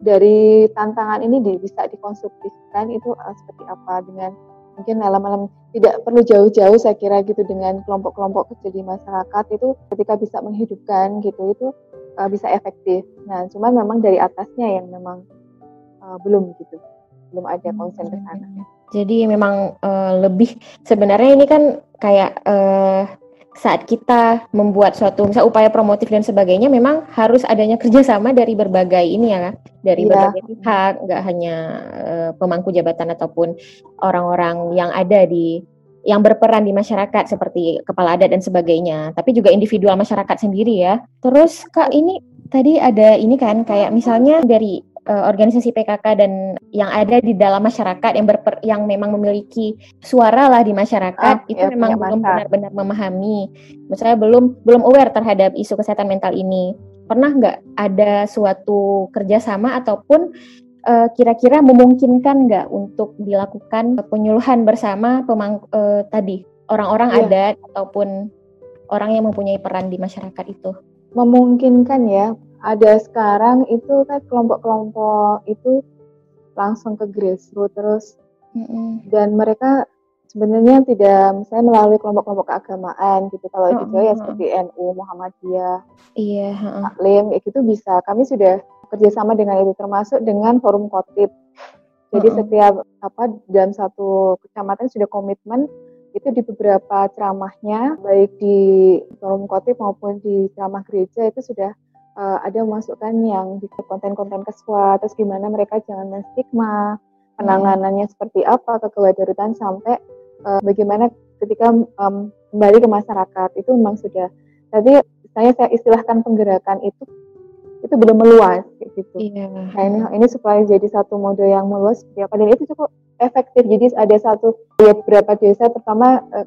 dari tantangan ini bisa dikonstruksikan itu uh, seperti apa dengan mungkin malam-malam tidak perlu jauh-jauh saya kira gitu dengan kelompok-kelompok kecil di masyarakat itu ketika bisa menghidupkan gitu itu uh, bisa efektif. Nah, cuman memang dari atasnya yang memang uh, belum gitu, belum ada konsen ke sana. Jadi memang uh, lebih sebenarnya ini kan kayak uh, saat kita membuat suatu misal upaya promotif dan sebagainya memang harus adanya kerjasama dari berbagai ini ya dari ya. berbagai pihak nggak hanya uh, pemangku jabatan ataupun orang-orang yang ada di yang berperan di masyarakat seperti kepala adat dan sebagainya tapi juga individual masyarakat sendiri ya terus kak ini tadi ada ini kan kayak misalnya dari uh, organisasi PKK dan yang ada di dalam masyarakat yang berper, yang memang memiliki suara lah di masyarakat oh, itu ya, memang belum benar-benar memahami, misalnya belum belum aware terhadap isu kesehatan mental ini. Pernah nggak ada suatu kerjasama ataupun kira kira-kira memungkinkan nggak untuk dilakukan penyuluhan bersama pemang uh, tadi orang-orang ya. adat ataupun orang yang mempunyai peran di masyarakat itu? Memungkinkan ya, ada sekarang itu kan kelompok-kelompok itu langsung ke grassroots terus mm-hmm. dan mereka sebenarnya tidak misalnya melalui kelompok-kelompok keagamaan gitu kalau mm-hmm. gitu ya seperti NU Muhammadiyah iya Taklim ya gitu bisa kami sudah kerjasama dengan itu termasuk dengan forum kotip jadi mm-hmm. setiap apa dalam satu kecamatan sudah komitmen itu di beberapa ceramahnya baik di forum kotip maupun di ceramah gereja itu sudah uh, ada masukan yang di konten-konten keswa, terus gimana mereka jangan menstigma, penanganannya hmm. seperti apa, kekewajarutan sampai uh, bagaimana ketika um, kembali ke masyarakat itu memang sudah. Tapi saya saya istilahkan penggerakan itu itu belum meluas gitu. Iya. Nah ini ini supaya jadi satu mode yang meluas seperti apa dan itu cukup efektif. Jadi ada satu ya beberapa desa terutama uh,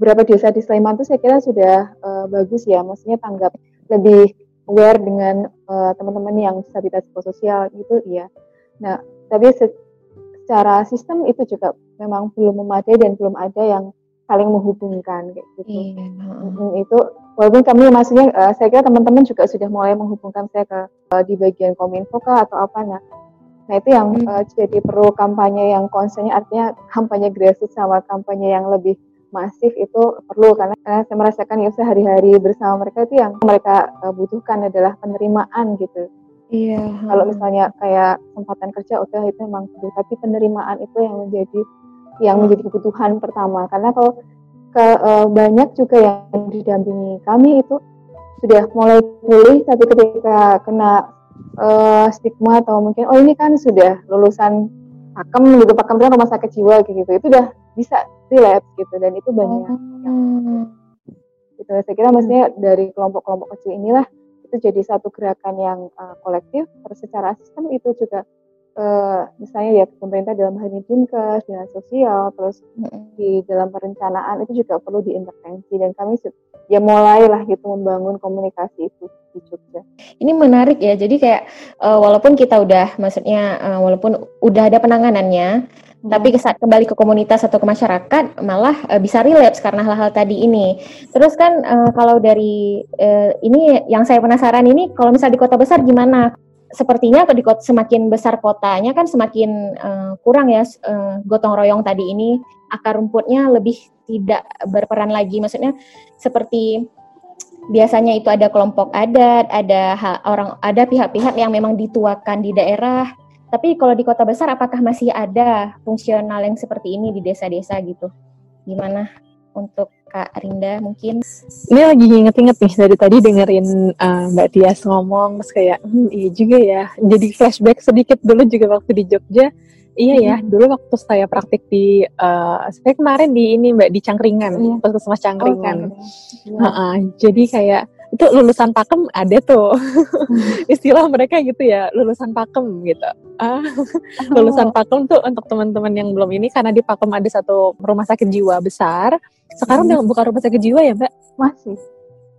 beberapa desa di Sleman itu saya kira sudah uh, bagus ya, maksudnya tanggap lebih aware dengan uh, teman-teman yang disabilitas psikososial gitu ya. Nah, tapi secara sistem itu juga memang belum memadai dan belum ada yang saling menghubungkan kayak gitu. Iya. Mm, itu walaupun kami maksudnya uh, saya kira teman-teman juga sudah mulai menghubungkan saya ke uh, di bagian kominfo atau apa nah Nah itu yang hmm. uh, jadi perlu kampanye yang concernnya artinya kampanye grassroots sama kampanye yang lebih masif itu perlu karena, karena saya merasakan ya sehari-hari bersama mereka itu yang mereka uh, butuhkan adalah penerimaan gitu. Iya. Kalau misalnya kayak kesempatan kerja udah itu memang perlu, tapi penerimaan itu yang menjadi yang menjadi kebutuhan pertama karena kalau ke, uh, banyak juga yang didampingi kami itu sudah mulai pulih tapi ketika kena uh, stigma atau mungkin oh ini kan sudah lulusan pakem gitu pakem kan rumah sakit jiwa gitu. Itu udah bisa relapse gitu dan itu banyak hmm. gitu. Saya kira maksudnya dari kelompok-kelompok kecil inilah itu jadi satu gerakan yang uh, kolektif. Terus secara sistem itu juga uh, misalnya ya pemerintah dalam hal ini dinkes, dinas sosial, terus di dalam perencanaan itu juga perlu diintervensi dan kami ya mulailah gitu membangun komunikasi itu di Jogja. Ini menarik ya, jadi kayak uh, walaupun kita udah maksudnya uh, walaupun udah ada penanganannya, hmm. tapi saat kembali ke komunitas atau ke masyarakat malah uh, bisa relapse karena hal-hal tadi ini. Terus kan uh, kalau dari uh, ini yang saya penasaran ini kalau misal di kota besar gimana? Sepertinya di kota, semakin besar kotanya kan semakin uh, kurang ya uh, gotong royong tadi ini. Akar rumputnya lebih tidak berperan lagi. Maksudnya seperti biasanya itu ada kelompok adat ada orang ada pihak-pihak yang memang dituakan di daerah. Tapi kalau di kota besar apakah masih ada fungsional yang seperti ini di desa-desa gitu? Gimana untuk Kak Rinda mungkin? Ini lagi inget-inget nih dari tadi dengerin uh, Mbak Tias ngomong terus kayak hmm, iya juga ya. Jadi flashback sedikit dulu juga waktu di Jogja. Iya ya, hmm. dulu waktu saya praktik di uh, saya kemarin di ini Mbak di Cangkringan, iya. Puskesmas Cangkringan. Oh, uh -uh, jadi kayak itu lulusan pakem ada tuh. Hmm. istilah mereka gitu ya lulusan pakem gitu. Ah, lulusan pakem tuh untuk teman-teman yang belum ini karena di pakem ada satu rumah sakit jiwa besar. Sekarang hmm. udah bukan rumah sakit jiwa ya mbak? Masih.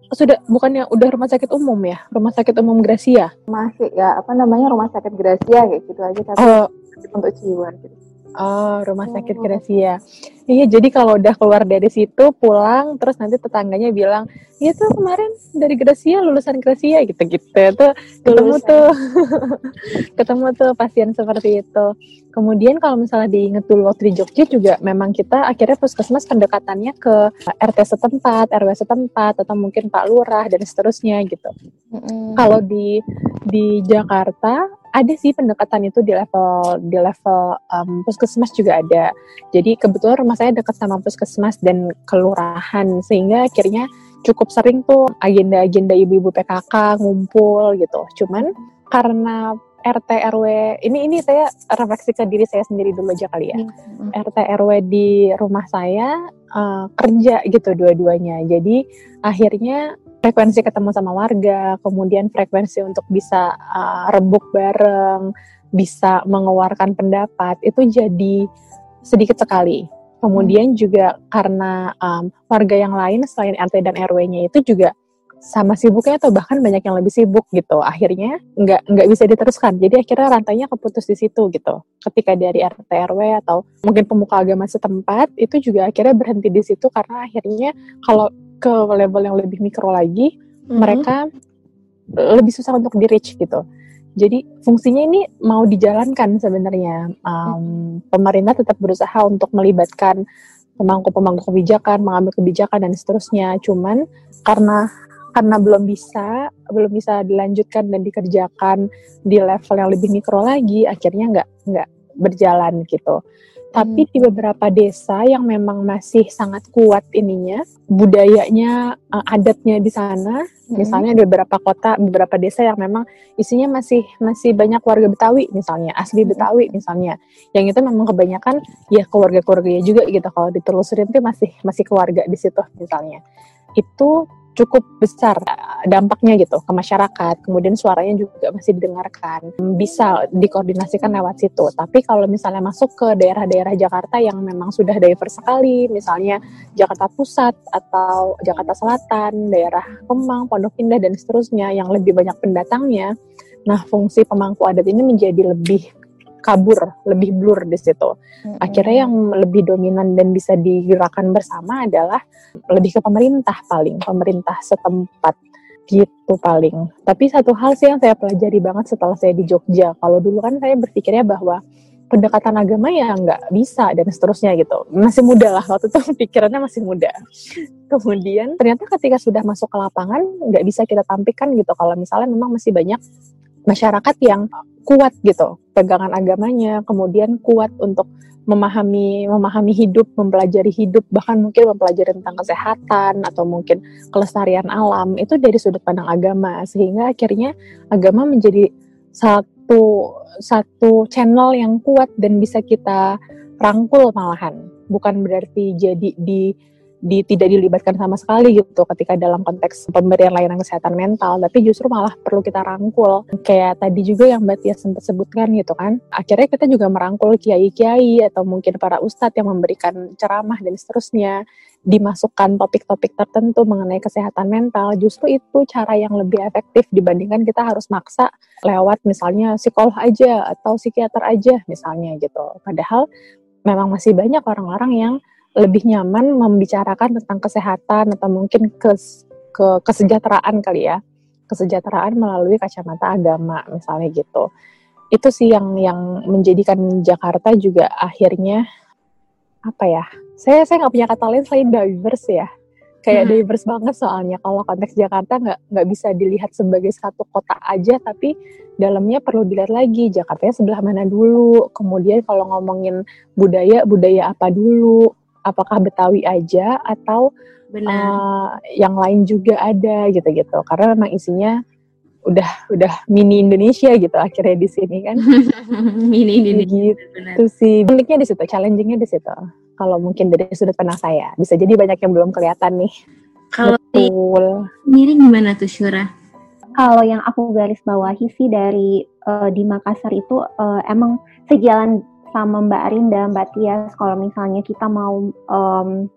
Sudah bukannya udah rumah sakit umum ya? Rumah sakit umum Gracia? Masih ya apa namanya rumah sakit Gracia kayak gitu aja tapi oh. untuk jiwa gitu. Oh, rumah sakit Gracia. Iya, jadi kalau udah keluar dari situ pulang terus nanti tetangganya bilang, "Iya tuh kemarin dari Gracia lulusan Gracia gitu-gitu." Tuh ketemu tuh. ketemu tuh pasien seperti itu. Kemudian kalau misalnya diinget dulu waktu di Jogja juga memang kita akhirnya puskesmas pendekatannya ke RT setempat, RW setempat atau mungkin Pak Lurah dan seterusnya gitu. Mm -hmm. Kalau di di Jakarta ada sih pendekatan itu di level di level um, puskesmas juga ada. Jadi kebetulan rumah saya dekat sama puskesmas dan kelurahan sehingga akhirnya cukup sering tuh agenda-agenda ibu-ibu PKK ngumpul gitu. Cuman karena RT RW ini ini saya refleksi ke diri saya sendiri dulu aja kali ya. Hmm. RT RW di rumah saya uh, kerja gitu dua-duanya. Jadi akhirnya frekuensi ketemu sama warga, kemudian frekuensi untuk bisa uh, rebuk bareng, bisa mengeluarkan pendapat itu jadi sedikit sekali. Kemudian hmm. juga karena um, warga yang lain selain RT dan RW-nya itu juga sama sibuknya atau bahkan banyak yang lebih sibuk gitu. Akhirnya nggak nggak bisa diteruskan. Jadi akhirnya rantainya keputus di situ gitu. Ketika dari RT RW atau mungkin pemuka agama setempat itu juga akhirnya berhenti di situ karena akhirnya kalau ke level yang lebih mikro lagi, mm-hmm. mereka lebih susah untuk di reach gitu. Jadi fungsinya ini mau dijalankan sebenarnya. Um, pemerintah tetap berusaha untuk melibatkan pemangku-pemangku kebijakan, mengambil kebijakan dan seterusnya. Cuman karena karena belum bisa belum bisa dilanjutkan dan dikerjakan di level yang lebih mikro lagi, akhirnya nggak nggak berjalan gitu. Tapi hmm. di beberapa desa yang memang masih sangat kuat ininya, budayanya, uh, adatnya di sana, hmm. misalnya di beberapa kota, beberapa desa yang memang isinya masih masih banyak warga Betawi misalnya, asli hmm. Betawi misalnya. Yang itu memang kebanyakan ya keluarga-keluarga juga gitu. Kalau ditelusurin tuh masih masih keluarga di situ misalnya. Itu cukup besar eh, dampaknya gitu ke masyarakat. Kemudian suaranya juga masih didengarkan, bisa dikoordinasikan lewat situ. Tapi kalau misalnya masuk ke daerah-daerah Jakarta yang memang sudah diverse sekali, misalnya Jakarta Pusat atau Jakarta Selatan, daerah Kemang, Pondok Indah dan seterusnya yang lebih banyak pendatangnya, nah fungsi pemangku adat ini menjadi lebih kabur, lebih blur di situ. Mm-hmm. Akhirnya yang lebih dominan dan bisa digerakkan bersama adalah lebih ke pemerintah paling, pemerintah setempat. gitu paling. Tapi satu hal sih yang saya pelajari banget setelah saya di Jogja. Kalau dulu kan saya berpikirnya bahwa pendekatan agama ya nggak bisa dan seterusnya gitu. Masih muda lah waktu itu pikirannya masih muda. Kemudian ternyata ketika sudah masuk ke lapangan nggak bisa kita tampilkan gitu kalau misalnya memang masih banyak masyarakat yang kuat gitu pegangan agamanya, kemudian kuat untuk memahami memahami hidup, mempelajari hidup, bahkan mungkin mempelajari tentang kesehatan atau mungkin kelestarian alam itu dari sudut pandang agama. Sehingga akhirnya agama menjadi satu satu channel yang kuat dan bisa kita rangkul malahan. Bukan berarti jadi di di tidak dilibatkan sama sekali gitu ketika dalam konteks pemberian layanan kesehatan mental tapi justru malah perlu kita rangkul. Kayak tadi juga yang Mbak Tia sempat sebutkan gitu kan akhirnya kita juga merangkul kiai-kiai atau mungkin para ustadz yang memberikan ceramah dan seterusnya dimasukkan topik-topik tertentu mengenai kesehatan mental. Justru itu cara yang lebih efektif dibandingkan kita harus maksa lewat misalnya psikolog aja atau psikiater aja misalnya gitu. Padahal memang masih banyak orang-orang yang lebih nyaman membicarakan tentang kesehatan atau mungkin kes, ke kesejahteraan kali ya. Kesejahteraan melalui kacamata agama misalnya gitu. Itu sih yang yang menjadikan Jakarta juga akhirnya apa ya saya saya nggak punya kata lain selain diverse ya. Kayak hmm. diverse banget soalnya. Kalau konteks Jakarta nggak nggak bisa dilihat sebagai satu kota aja tapi dalamnya perlu dilihat lagi. Jakarta sebelah mana dulu? Kemudian kalau ngomongin budaya budaya apa dulu apakah Betawi aja atau Benar. Uh, yang lain juga ada gitu-gitu. Karena memang isinya udah udah mini Indonesia gitu akhirnya di sini kan. Mini Indonesia gitu sih. Uniknya di situ challengingnya di situ. Kalau mungkin dari sudut pandang saya bisa jadi banyak yang belum kelihatan nih. Kalau Betul. sendiri gimana tuh Syura? Kalau yang aku garis bawahi sih dari uh, di Makassar itu uh, emang sejalan sama Mbak Arinda, Mbak Tias, kalau misalnya kita mau um,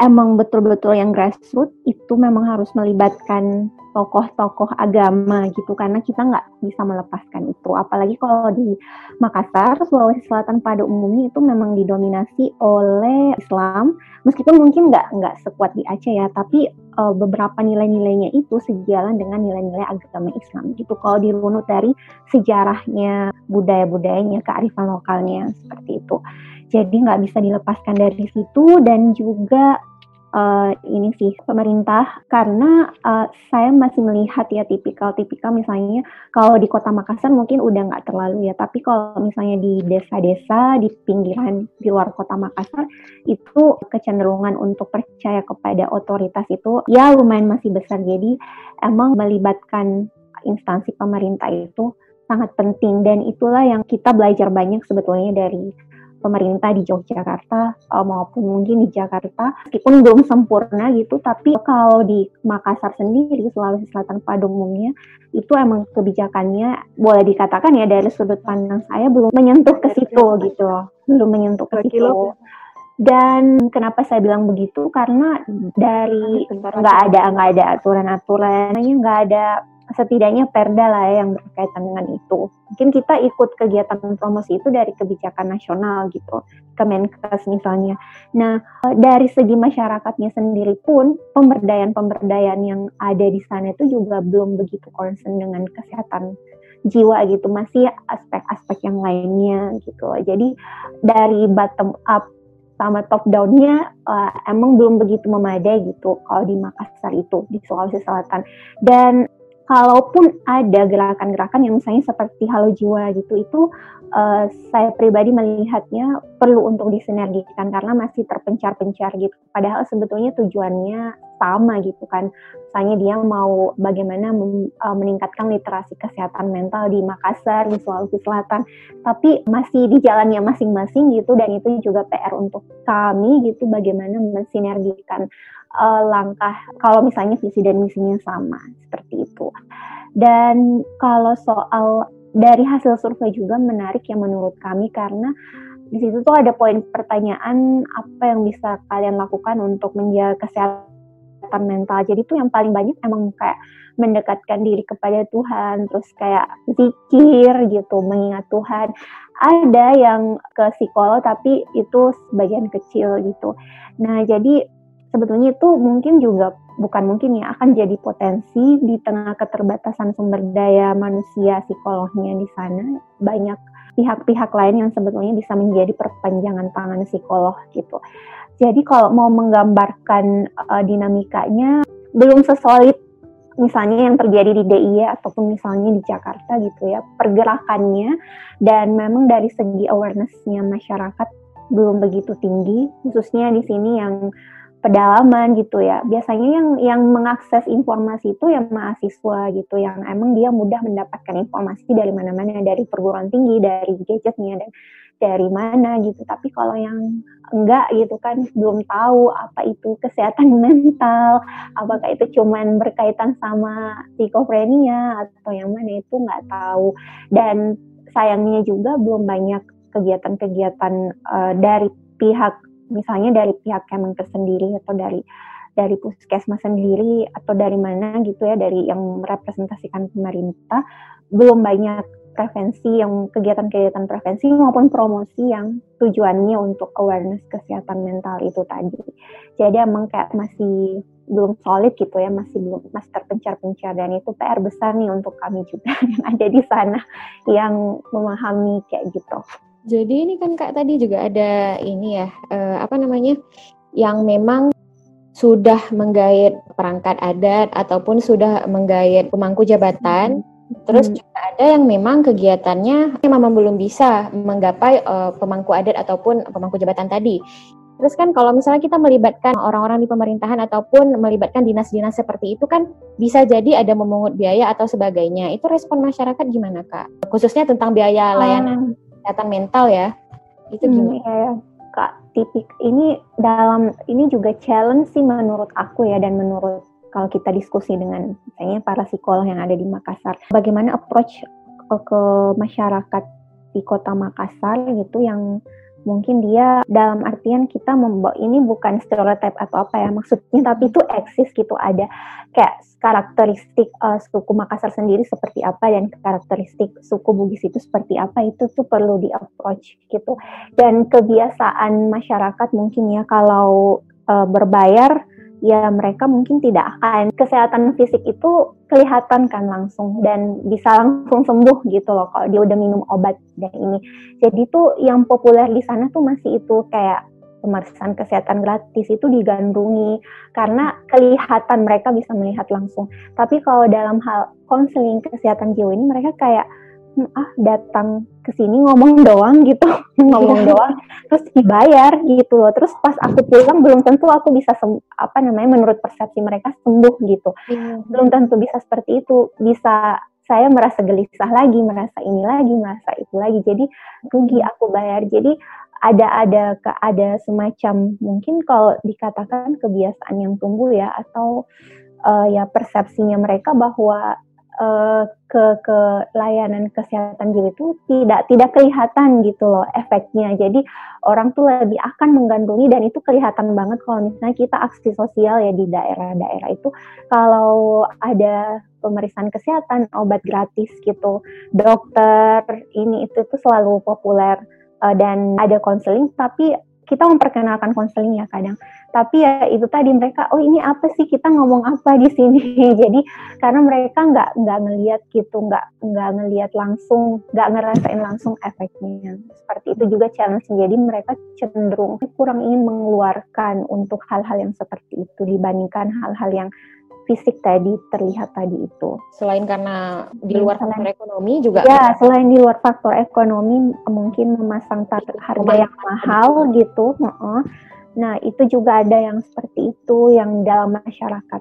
emang betul-betul yang grassroots itu memang harus melibatkan tokoh-tokoh agama gitu karena kita nggak bisa melepaskan itu. Apalagi kalau di Makassar Sulawesi Selatan pada umumnya itu memang didominasi oleh Islam. Meskipun mungkin nggak nggak sekuat di Aceh ya tapi uh, beberapa nilai-nilainya itu sejalan dengan nilai-nilai agama Islam gitu. Kalau dirunut dari sejarahnya budaya-budayanya kearifan lokalnya seperti itu. Jadi nggak bisa dilepaskan dari situ dan juga uh, ini sih pemerintah. Karena uh, saya masih melihat ya tipikal-tipikal misalnya kalau di kota Makassar mungkin udah nggak terlalu ya. Tapi kalau misalnya di desa-desa di pinggiran di luar kota Makassar itu kecenderungan untuk percaya kepada otoritas itu ya lumayan masih besar. Jadi emang melibatkan instansi pemerintah itu sangat penting. Dan itulah yang kita belajar banyak sebetulnya dari pemerintah di Yogyakarta uh, maupun mungkin di Jakarta meskipun belum sempurna gitu tapi kalau di Makassar sendiri Sulawesi Selatan pada umumnya itu emang kebijakannya boleh dikatakan ya dari sudut pandang saya belum menyentuh ke situ gitu. belum menyentuh ke situ. dan kenapa saya bilang begitu? Karena dari nggak ada nggak ada aturan-aturannya nggak ada setidaknya perda lah ya yang berkaitan dengan itu. Mungkin kita ikut kegiatan promosi itu dari kebijakan nasional gitu, Kemenkes misalnya. Nah, eh, dari segi masyarakatnya sendiri pun pemberdayaan-pemberdayaan yang ada di sana itu juga belum begitu concern dengan kesehatan jiwa gitu, masih aspek-aspek yang lainnya gitu. Jadi dari bottom up sama top downnya uh, emang belum begitu memadai gitu kalau di Makassar itu di Sulawesi Selatan dan kalaupun ada gerakan-gerakan yang misalnya seperti Halo Jiwa gitu, itu uh, saya pribadi melihatnya perlu untuk disinergikan karena masih terpencar-pencar gitu. Padahal sebetulnya tujuannya sama gitu kan. Misalnya dia mau bagaimana uh, meningkatkan literasi kesehatan mental di Makassar, di Sulawesi Selatan, tapi masih di jalannya masing-masing gitu dan itu juga PR untuk kami gitu bagaimana mensinergikan uh, langkah kalau misalnya visi dan misinya sama seperti itu. Dan kalau soal dari hasil survei juga menarik ya menurut kami karena di situ tuh ada poin pertanyaan apa yang bisa kalian lakukan untuk menjaga kesehatan mental. Jadi tuh yang paling banyak emang kayak mendekatkan diri kepada Tuhan, terus kayak zikir gitu, mengingat Tuhan. Ada yang ke psikolog tapi itu sebagian kecil gitu. Nah, jadi sebetulnya itu mungkin juga bukan mungkin ya akan jadi potensi di tengah keterbatasan sumber daya manusia psikolognya di sana banyak pihak-pihak lain yang sebetulnya bisa menjadi perpanjangan tangan psikolog gitu. Jadi kalau mau menggambarkan uh, dinamikanya belum sesolid misalnya yang terjadi di DIY ataupun misalnya di Jakarta gitu ya pergerakannya dan memang dari segi awarenessnya masyarakat belum begitu tinggi khususnya di sini yang pedalaman gitu ya. Biasanya yang yang mengakses informasi itu yang mahasiswa gitu yang emang dia mudah mendapatkan informasi dari mana-mana dari perguruan tinggi dari gadgetnya dan dari mana gitu. Tapi kalau yang enggak gitu kan belum tahu apa itu kesehatan mental apakah itu cuman berkaitan sama psikofrenia atau yang mana itu nggak tahu. Dan sayangnya juga belum banyak kegiatan-kegiatan uh, dari pihak misalnya dari pihak Kemenkes sendiri atau dari dari puskesmas sendiri atau dari mana gitu ya dari yang merepresentasikan pemerintah belum banyak prevensi yang kegiatan-kegiatan prevensi maupun promosi yang tujuannya untuk awareness kesehatan mental itu tadi. Jadi emang kayak masih belum solid gitu ya, masih belum masih terpencar-pencar dan itu PR besar nih untuk kami juga yang ada di sana yang memahami kayak gitu. Jadi ini kan Kak tadi juga ada ini ya, uh, apa namanya? yang memang sudah menggait perangkat adat ataupun sudah menggait pemangku jabatan hmm Terus hmm. juga ada yang memang kegiatannya memang belum bisa menggapai uh, pemangku adat ataupun pemangku jabatan tadi. Terus kan kalau misalnya kita melibatkan orang-orang di pemerintahan ataupun melibatkan dinas-dinas seperti itu kan bisa jadi ada memungut biaya atau sebagainya. Itu respon masyarakat gimana kak? Khususnya tentang biaya layanan hmm. Kesehatan mental ya. Itu hmm, gimana? Hmm, ya, kak tipik ini dalam ini juga challenge sih menurut aku ya dan menurut kalau kita diskusi dengan misalnya para psikolog yang ada di Makassar, bagaimana approach ke, ke masyarakat di kota Makassar gitu yang mungkin dia dalam artian kita membawa ini bukan stereotip atau apa ya maksudnya tapi itu eksis gitu. Ada kayak karakteristik uh, suku Makassar sendiri seperti apa dan karakteristik suku Bugis itu seperti apa itu tuh perlu di approach gitu. Dan kebiasaan masyarakat mungkin ya kalau uh, berbayar ya mereka mungkin tidak akan kesehatan fisik itu kelihatan kan langsung dan bisa langsung sembuh gitu loh kalau dia udah minum obat dan ini. Jadi tuh yang populer di sana tuh masih itu kayak pemeriksaan kesehatan gratis itu digandrungi karena kelihatan mereka bisa melihat langsung. Tapi kalau dalam hal konseling kesehatan jiwa ini mereka kayak ah datang ke sini ngomong doang gitu. Ngomong iya. doang terus dibayar gitu loh. Terus pas aku pulang belum tentu aku bisa apa namanya menurut persepsi mereka sembuh gitu. Hmm. belum tentu bisa seperti itu. Bisa saya merasa gelisah lagi merasa ini lagi merasa itu lagi. Jadi rugi aku bayar. Jadi ada ada ada semacam mungkin kalau dikatakan kebiasaan yang tumbuh ya atau uh, ya persepsinya mereka bahwa uh, ke ke layanan kesehatan jiwa itu tidak tidak kelihatan gitu loh efeknya. Jadi orang tuh lebih akan menggandungi dan itu kelihatan banget kalau misalnya kita aksi sosial ya di daerah-daerah itu kalau ada pemeriksaan kesehatan, obat gratis gitu, dokter ini itu tuh selalu populer uh, dan ada konseling tapi kita memperkenalkan konseling ya kadang tapi ya itu tadi mereka oh ini apa sih kita ngomong apa di sini jadi karena mereka nggak nggak ngelihat gitu nggak nggak ngelihat langsung nggak ngerasain langsung efeknya seperti itu juga challenge jadi mereka cenderung kurang ingin mengeluarkan untuk hal-hal yang seperti itu dibandingkan hal-hal yang fisik tadi terlihat tadi itu. Selain karena di luar faktor ekonomi juga. Ya, selain di luar faktor ekonomi mungkin memasang harga yang mahal gitu. Nah, itu juga ada yang seperti itu yang dalam masyarakat.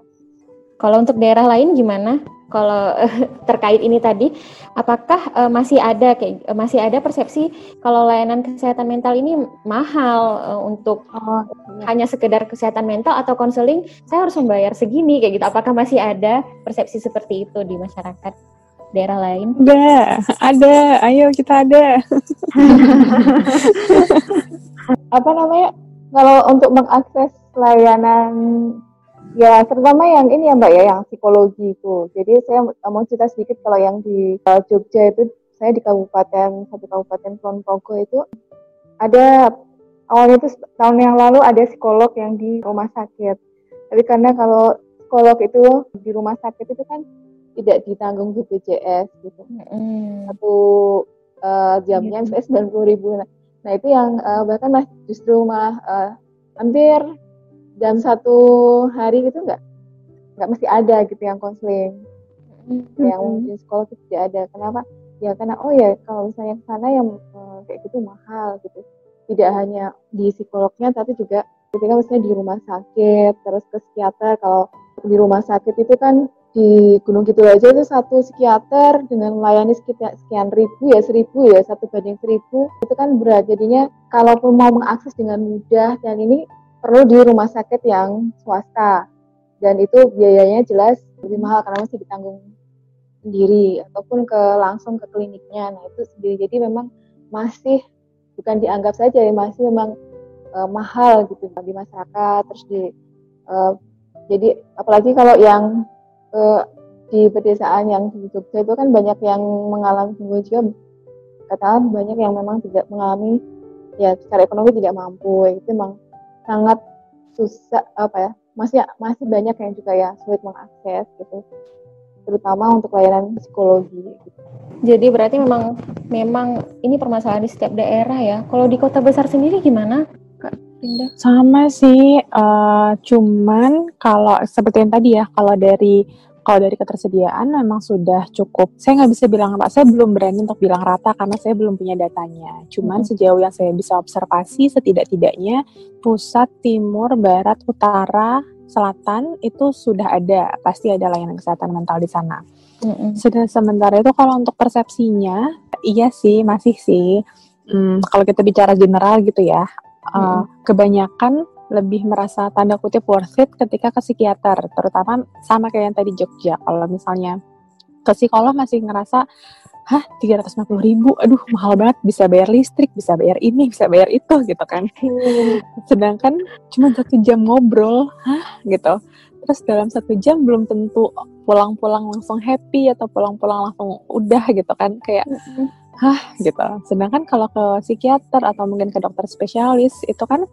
Kalau untuk daerah lain gimana? Kalau terkait ini tadi, apakah uh, masih ada kayak uh, masih ada persepsi kalau layanan kesehatan mental ini mahal uh, untuk oh, iya. hanya sekedar kesehatan mental atau konseling saya harus membayar segini kayak gitu. Apakah masih ada persepsi seperti itu di masyarakat daerah lain? Ada, ada. Ayo kita ada. Apa namanya? Kalau untuk mengakses layanan Ya, terutama yang ini ya Mbak ya, yang psikologi itu. Jadi saya mau cerita sedikit kalau yang di uh, Jogja itu, saya di kabupaten, satu kabupaten Kulon Progo itu, ada awalnya itu tahun yang lalu ada psikolog yang di rumah sakit. Tapi karena kalau psikolog itu di rumah sakit itu kan tidak ditanggung BPJS gitu. Mm. Satu uh, jamnya misalnya sembilan puluh ribu. Nah, nah itu yang uh, bahkan mas justru malah uh, hampir jam satu hari gitu nggak nggak mesti ada gitu yang konseling. Mm. Yang mungkin psikolog itu tidak ada. Kenapa? Ya karena oh ya kalau misalnya sana yang uh, kayak gitu mahal gitu. Tidak hanya di psikolognya tapi juga ketika misalnya di rumah sakit terus ke psikiater kalau di rumah sakit itu kan di Gunung Kidul aja itu satu psikiater dengan melayani sekitar sekian ribu ya seribu ya satu banding seribu. Itu kan berat. Jadinya kalaupun mau mengakses dengan mudah dan ini perlu di rumah sakit yang swasta. Dan itu biayanya jelas lebih mahal karena masih ditanggung sendiri ataupun ke langsung ke kliniknya. Nah itu sendiri. Jadi memang masih bukan dianggap saja ya masih memang uh, mahal gitu di masyarakat. Terus di uh, jadi apalagi kalau yang uh, di pedesaan yang di Jogja itu kan banyak yang mengalami gangguan juga katakan banyak yang memang tidak mengalami ya secara ekonomi tidak mampu itu memang sangat susah apa ya masih masih banyak yang juga ya sulit mengakses gitu terutama untuk layanan psikologi gitu. Jadi berarti memang memang ini permasalahan di setiap daerah ya. Kalau di kota besar sendiri gimana? Pindah? Sama sih, uh, cuman kalau seperti yang tadi ya, kalau dari kalau dari ketersediaan memang sudah cukup. Saya nggak bisa bilang pak, saya belum berani untuk bilang rata karena saya belum punya datanya. Cuman hmm. sejauh yang saya bisa observasi, setidak-tidaknya pusat, timur, barat, utara, selatan itu sudah ada, pasti ada layanan kesehatan mental di sana. Hmm. Sedang sementara itu kalau untuk persepsinya, iya sih, masih sih. Hmm, kalau kita bicara general gitu ya, uh, kebanyakan lebih merasa tanda kutip worth it ketika ke psikiater, terutama sama kayak yang tadi Jogja. Kalau misalnya ke psikolog masih ngerasa, hah 350 ribu, aduh mahal banget, bisa bayar listrik, bisa bayar ini, bisa bayar itu gitu kan. Sedangkan cuma satu jam ngobrol, hah? gitu. Terus dalam satu jam belum tentu pulang-pulang langsung happy atau pulang-pulang langsung udah gitu kan, kayak hah gitu. Sedangkan kalau ke psikiater atau mungkin ke dokter spesialis itu kan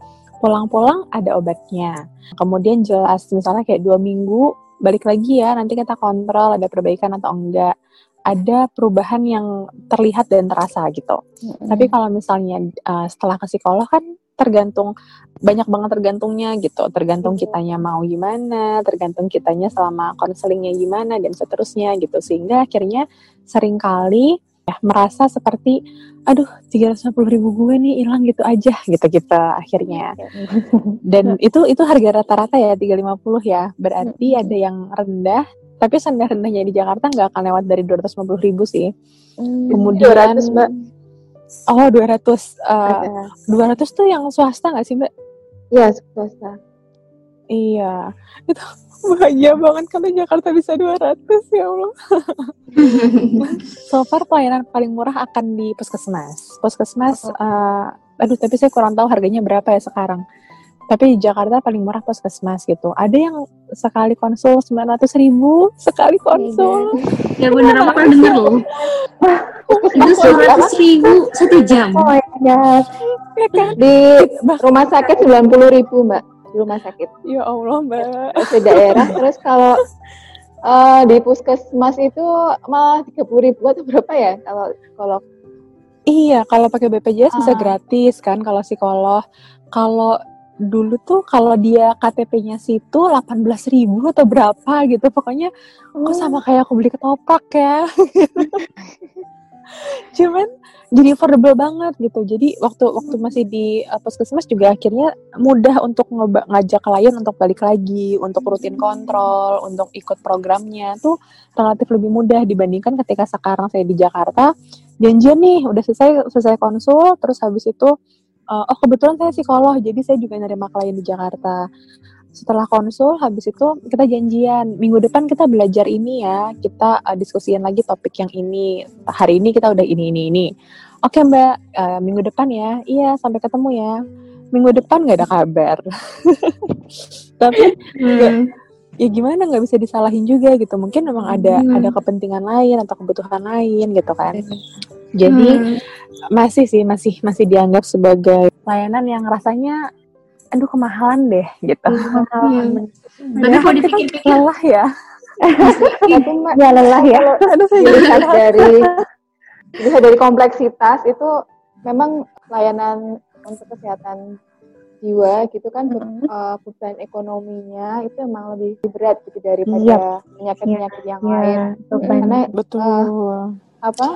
pulang-pulang ada obatnya. Kemudian jelas misalnya kayak dua minggu balik lagi ya nanti kita kontrol ada perbaikan atau enggak. Ada perubahan yang terlihat dan terasa gitu. Mm-hmm. Tapi kalau misalnya uh, setelah ke psikolog kan tergantung banyak banget tergantungnya gitu tergantung kitanya mau gimana tergantung kitanya selama konselingnya gimana dan seterusnya gitu sehingga akhirnya sering kali ya merasa seperti aduh tiga ratus puluh ribu gue nih hilang gitu aja gitu kita akhirnya dan itu itu harga rata-rata ya tiga lima puluh ya. Berarti ada yang rendah tapi rendah rendahnya di Jakarta nggak akan lewat dari dua ratus lima puluh ribu sih. Hmm, kemudian 200, mbak. Oh dua ratus eh, dua ratus tuh yang swasta nggak sih mbak? Iya swasta. Iya. Itu bahagia banget kalau Jakarta bisa 200 ya Allah. so far pelayanan paling murah akan di puskesmas. Puskesmas, oh. uh, aduh tapi saya kurang tahu harganya berapa ya sekarang. Tapi di Jakarta paling murah puskesmas gitu. Ada yang sekali konsul 900 ribu, sekali konsul. Ya bener apa kan denger loh. Itu 900 ribu satu jam. Oh my god. Ya kan? Di rumah sakit 90 ribu mbak di rumah sakit. Ya Allah mbak. Di daerah. Terus kalau uh, di puskesmas itu malah tiga puluh ribu atau berapa ya kalau kalau Iya, kalau pakai BPJS uh. bisa ah. gratis kan kalau psikolog. Kalau dulu tuh kalau dia KTP-nya situ 18 ribu atau berapa gitu. Pokoknya oh. kok sama kayak aku beli ketoprak ya. Cuman jadi affordable banget gitu. Jadi waktu waktu masih di uh, puskesmas juga akhirnya mudah untuk ngajak klien untuk balik lagi, untuk rutin kontrol, untuk ikut programnya tuh relatif lebih mudah dibandingkan ketika sekarang saya di Jakarta. Janjian nih udah selesai selesai konsul, terus habis itu uh, oh kebetulan saya psikolog, jadi saya juga nerima klien di Jakarta setelah konsul habis itu kita janjian. Minggu depan kita belajar ini ya. Kita uh, diskusiin lagi topik yang ini. Hari ini kita udah ini ini ini. Oke mbak. Uh, minggu depan ya. Iya sampai ketemu ya. Minggu depan nggak ada kabar. Tapi hmm. ya gimana nggak bisa disalahin juga gitu. Mungkin memang ada hmm. ada kepentingan lain atau kebutuhan lain gitu kan. Jadi hmm. masih sih masih masih dianggap sebagai layanan yang rasanya aduh kemahalan deh gitu. Kemahalan. Tapi kalau dipikir-pikir lelah ya. Tapi Ya lelah ya. Aduh saya dilihat dari dilihat dari kompleksitas itu memang layanan untuk kesehatan jiwa gitu kan eh, beban ekonominya itu emang lebih berat gitu daripada penyakit-penyakit yang lain Ya, beban. karena betul. apa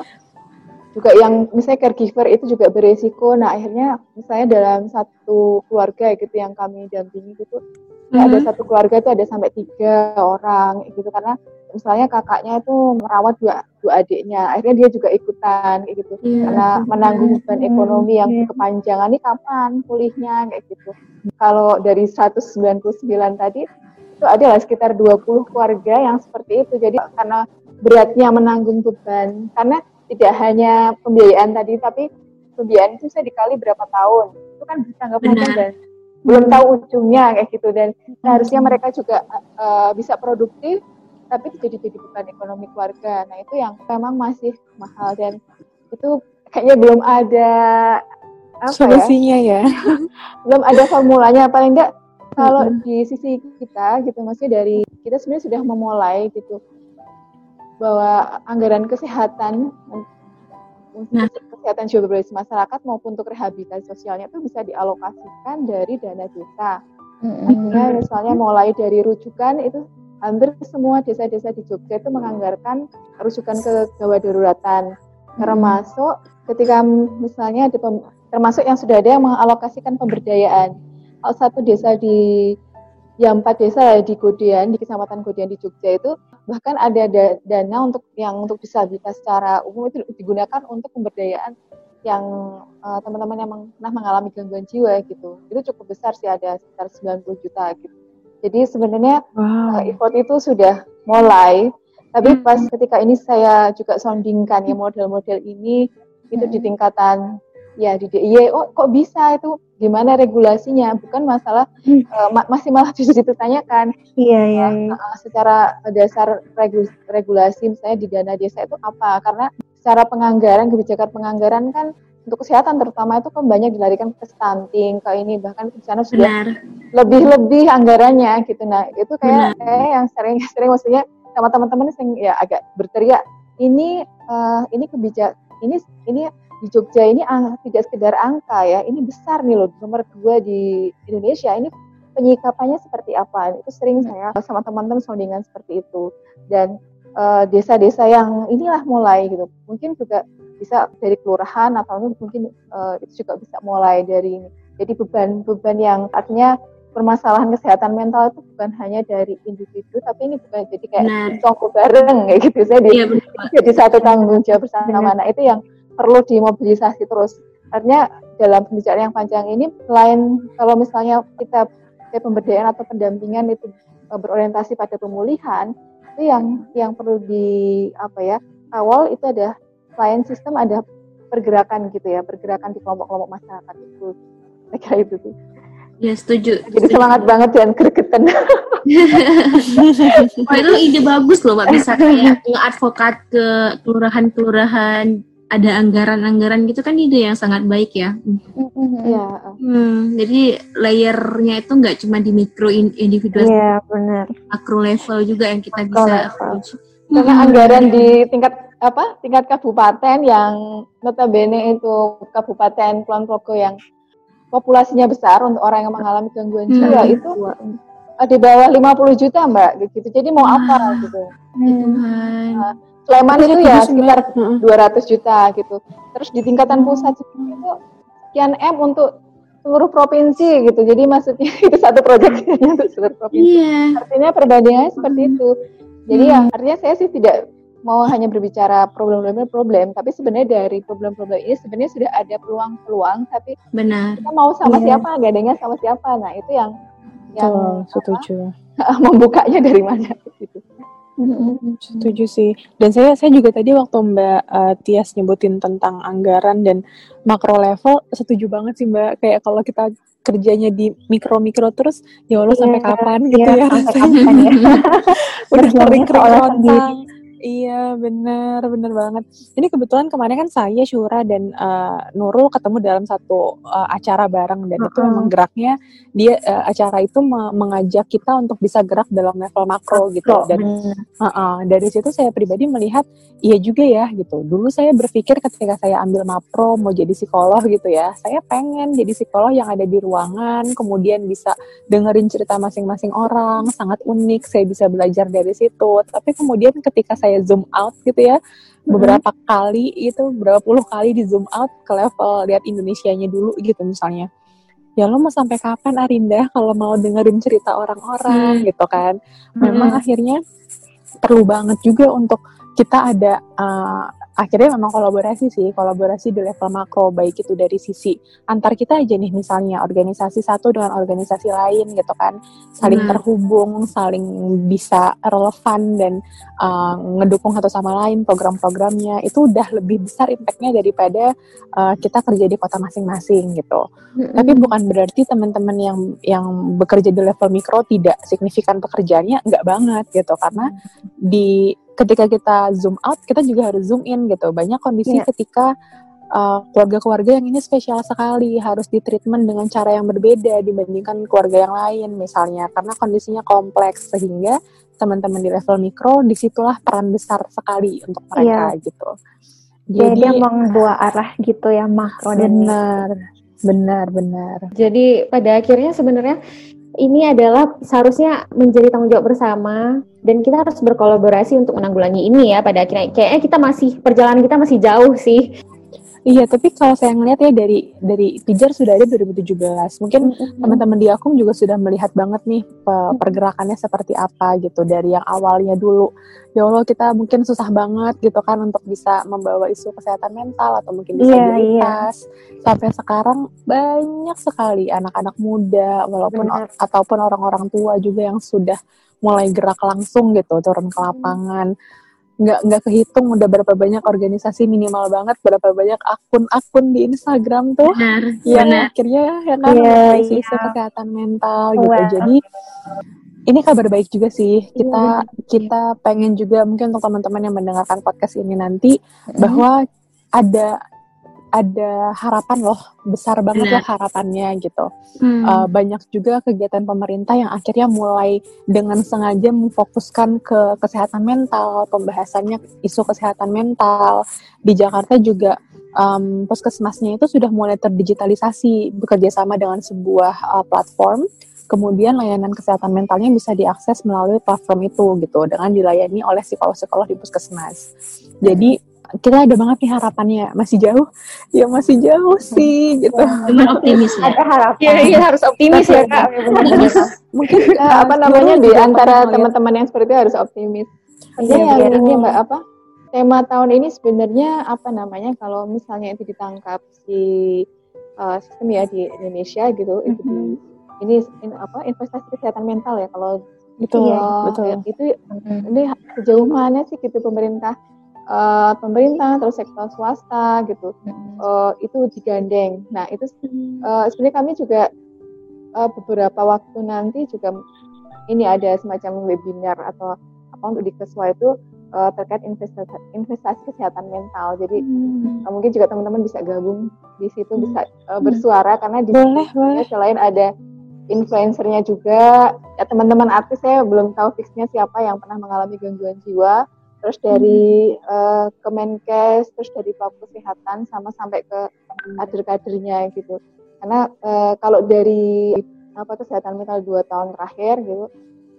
juga yang misalnya caregiver itu juga beresiko. Nah akhirnya misalnya dalam satu keluarga gitu yang kami dampingi gitu ya ada satu keluarga itu ada sampai tiga orang gitu. Karena misalnya kakaknya itu merawat dua dua adiknya akhirnya dia juga ikutan kayak gitu. Iya. karena menanggung beban Hmm, ekonomi yang iya. kepanjangan ini kapan pulihnya kayak gitu. Kalau dari 199 tadi itu adalah sekitar 20 keluarga yang seperti itu. Jadi karena beratnya menanggung beban. Karena tidak hanya pembiayaan tadi tapi pembiayaan itu saya dikali berapa tahun. Itu kan jangka panjang Benar. dan belum tahu ujungnya kayak gitu. Dan harusnya mereka juga eh, bisa produktif tapi jadi jadi beban ekonomi keluarga. Nah itu yang memang masih mahal. Dan itu kayaknya belum ada apa ya? Solusinya ya. belum ada formulanya. Paling enggak kalau di sisi kita gitu maksudnya dari kita sebenarnya sudah memulai gitu bahwa anggaran kesehatan untuk Nah. kesehatan jiwa berbasis masyarakat maupun untuk rehabilitasi sosialnya itu bisa dialokasikan dari dana desa. Artinya misalnya mulai dari rujukan itu hampir semua desa-desa di Jogja itu menganggarkan rujukan ke gawat daruratan. Termasuk ketika misalnya ada pem- termasuk yang sudah ada yang mengalokasikan pemberdayaan. Kalau satu desa di ya empat desa di Godean di Kecamatan Godean di Jogja itu bahkan ada da- dana untuk yang untuk disabilitas secara umum itu digunakan untuk pemberdayaan yang eh, teman-teman yang pernah mengalami gangguan jiwa gitu. Itu cukup besar sih ada sekitar 90 juta gitu. Jadi sebenarnya Wow. uh, effort itu sudah mulai, tapi pas ketika ini saya juga soundingkan ya model-model ini itu di tingkatan ya di DIY, oh kok bisa itu gimana regulasinya? Bukan masalah uh, ma- masih malah justru ditanyakan Iya, iya, iya. uh, secara dasar regu- regulasi misalnya di dana desa itu apa? Karena secara penganggaran kebijakan penganggaran kan untuk kesehatan terutama itu kan banyak dilarikan ke stunting ke ini bahkan di sana sudah Benar. lebih-lebih anggarannya gitu nah itu kayak kayak yang sering sering maksudnya sama teman-teman yang ya agak berteriak ini eh, ini kebijak ini ini di Jogja ini tidak sekedar angka ya ini besar nih loh nomor dua di Indonesia. Ini penyikapannya seperti apa? Itu sering saya sama teman-teman soundingan seperti itu. Dan eh, desa-desa yang inilah mulai gitu. Mungkin juga bisa dari kelurahan atau mungkin eh, itu juga bisa mulai dari ini. Jadi beban-beban yang artinya permasalahan kesehatan mental itu bukan hanya dari individu tapi ini bukan jadi kayak Benar. congko bareng kayak gitu. Saya di. Pak. jadi satu tanggung jawab bersama. Nah itu yang perlu dimobilisasi terus artinya dalam pembicaraan yang panjang ini selain kalau misalnya kita kayak pemberdayaan atau pendampingan itu eh, berorientasi pada pemulihan itu yang yang perlu di apa ya awal itu ada selain sistem ada pergerakan gitu ya pergerakan di kelompok-kelompok masyarakat itu saya kira itu sih Ya setuju. jadi semangat banget dan gregetan Wah, itu ide bagus loh, Pak. Bisa kayak nge-advokat ke kelurahan-kelurahan ada anggaran-anggaran gitu kan ide yang sangat baik ya. ya Hmm, jadi layernya itu nggak cuma di mikro in- individual, Iya, benar. makro level juga yang kita Makro bisa approach. karena Hmm. anggaran di tingkat apa tingkat kabupaten yang notabene itu kabupaten Kulon Progo yang populasinya besar untuk orang yang mengalami gangguan jiwa Hmm. itu di bawah 50 juta mbak gitu jadi mau apa gitu Ya Tuhan. Sleman itu ya sekitar Heeh. 200 juta gitu terus di tingkatan pusat itu sekian m untuk seluruh provinsi gitu jadi maksudnya itu satu proyeknya untuk seluruh provinsi Iya. artinya perbandingannya seperti itu. Jadi Hmm. yang artinya saya sih tidak mau hanya berbicara problem-problem problem, tapi sebenarnya dari problem-problem ini sebenarnya sudah ada peluang-peluang, tapi Benar. kita mau sama Iya. siapa, gandengnya sama siapa. Nah itu yang yang Betul, setuju. apa, membukanya dari mana gitu. Setuju sih. Dan saya saya juga tadi waktu Mbak eh, Tias nyebutin tentang anggaran dan makro level, setuju banget sih Mbak. Kayak kalau kita kerjanya di mikro-mikro terus, ya Allah sampai Iya, kapan gitu iya, ya rasanya. kapan ya? Udah kering-kering. Iya bener bener banget. Ini kebetulan kemarin kan saya Syura dan uh, Nurul ketemu dalam satu uh, acara bareng dan uh -huh. itu memang geraknya dia uh, acara itu me mengajak kita untuk bisa gerak dalam level makro gitu dan uh -uh, dari situ saya pribadi melihat iya juga ya gitu. Dulu saya berpikir ketika saya ambil makro mau jadi psikolog gitu ya, saya pengen jadi psikolog yang ada di ruangan kemudian bisa dengerin cerita masing-masing orang sangat unik saya bisa belajar dari situ. Tapi kemudian ketika saya saya zoom out gitu ya beberapa hmm. kali itu berapa puluh kali di zoom out ke level lihat Indonesia-nya dulu gitu misalnya ya lo mau sampai kapan Arinda kalau mau dengerin cerita orang-orang hmm. gitu kan memang hmm. akhirnya perlu banget juga untuk kita ada uh, akhirnya memang kolaborasi sih, kolaborasi di level makro, baik itu dari sisi antar kita aja nih misalnya organisasi satu dengan organisasi lain gitu kan, saling hmm. terhubung, saling bisa relevan dan uh, ngedukung satu sama lain program-programnya, itu udah lebih besar impactnya daripada uh, kita kerja di kota masing-masing gitu. Hmm. Tapi bukan berarti teman-teman yang yang bekerja di level mikro tidak signifikan pekerjaannya, enggak banget gitu, karena di ketika kita zoom out kita juga harus zoom in gitu. Banyak kondisi yeah. ketika uh, keluarga-keluarga yang ini spesial sekali harus ditreatment dengan cara yang berbeda dibandingkan keluarga yang lain misalnya. Karena kondisinya kompleks sehingga teman-teman di level mikro di situlah peran besar sekali untuk mereka yeah. gitu. Jadi, jadi membawa arah gitu ya makro dan benar. Benar benar. Jadi pada akhirnya sebenarnya ini adalah seharusnya menjadi tanggung jawab bersama. Dan kita harus berkolaborasi untuk menanggulangi ini ya pada akhirnya. Kayaknya kita masih perjalanan kita masih jauh sih Iya, tapi kalau saya ngeliat ya dari dari Pijar sudah ada 2017. Mungkin mm-hmm. teman-teman di Akum juga sudah melihat banget nih pergerakannya seperti apa gitu dari yang awalnya dulu. Ya Allah, kita mungkin susah banget gitu kan untuk bisa membawa isu kesehatan mental atau mungkin disabilitas. Yeah, yeah. Sampai sekarang banyak sekali anak-anak muda walaupun Benar. ataupun orang-orang tua juga yang sudah mulai gerak langsung gitu turun ke lapangan. Hmm nggak nggak kehitung udah berapa banyak organisasi minimal banget berapa banyak akun-akun di Instagram tuh benar, yang benar. akhirnya ya kan yeah, isu yeah. kesehatan mental gitu wow. jadi ini kabar baik juga sih kita yeah. kita pengen juga mungkin untuk teman-teman yang mendengarkan podcast ini nanti mm. bahwa ada ada harapan loh besar banget loh harapannya gitu. Hmm. uh, banyak juga kegiatan pemerintah yang akhirnya mulai dengan sengaja memfokuskan ke kesehatan mental pembahasannya isu kesehatan mental. Di Jakarta juga um, puskesmasnya itu sudah mulai terdigitalisasi bekerja sama dengan sebuah uh, platform. Kemudian layanan kesehatan mentalnya bisa diakses melalui platform itu gitu dengan dilayani oleh psikolog-psikolog di puskesmas. Jadi kita ada banget nih harapannya. Masih jauh? Ya masih jauh sih gitu. Cuman optimis ya. Ada harapan. Ya, ya harus optimis ya kak. Mungkin ya, apa namanya di antara teman-teman yang seperti itu harus optimis. Iya ya, yang ini mbak apa tema tahun ini sebenarnya apa namanya kalau misalnya itu ditangkap si uh, sistem ya di Indonesia gitu mm -hmm. itu di, ini in, apa investasi kesehatan mental ya kalau betul ya, betul. itu mm -hmm. ini sejauh mana sih gitu pemerintah uh, pemerintah terus sektor swasta gitu hmm. uh, itu digandeng. Nah itu uh, sebenarnya kami juga uh, beberapa waktu nanti juga ini ada semacam webinar atau apa untuk di Keswa itu uh, terkait investasi, investasi kesehatan mental. Jadi hmm. uh, mungkin juga teman-teman bisa gabung di situ hmm. bisa uh, bersuara karena di boleh, boleh. selain ada influencernya juga ya teman-teman artis saya belum tahu fixnya siapa yang pernah mengalami gangguan jiwa terus dari hmm. uh, Kemenkes, terus dari Pelaku Kesehatan sama sampai ke kader-kadernya gitu. Karena uh, kalau dari apa kesehatan mental dua tahun terakhir gitu,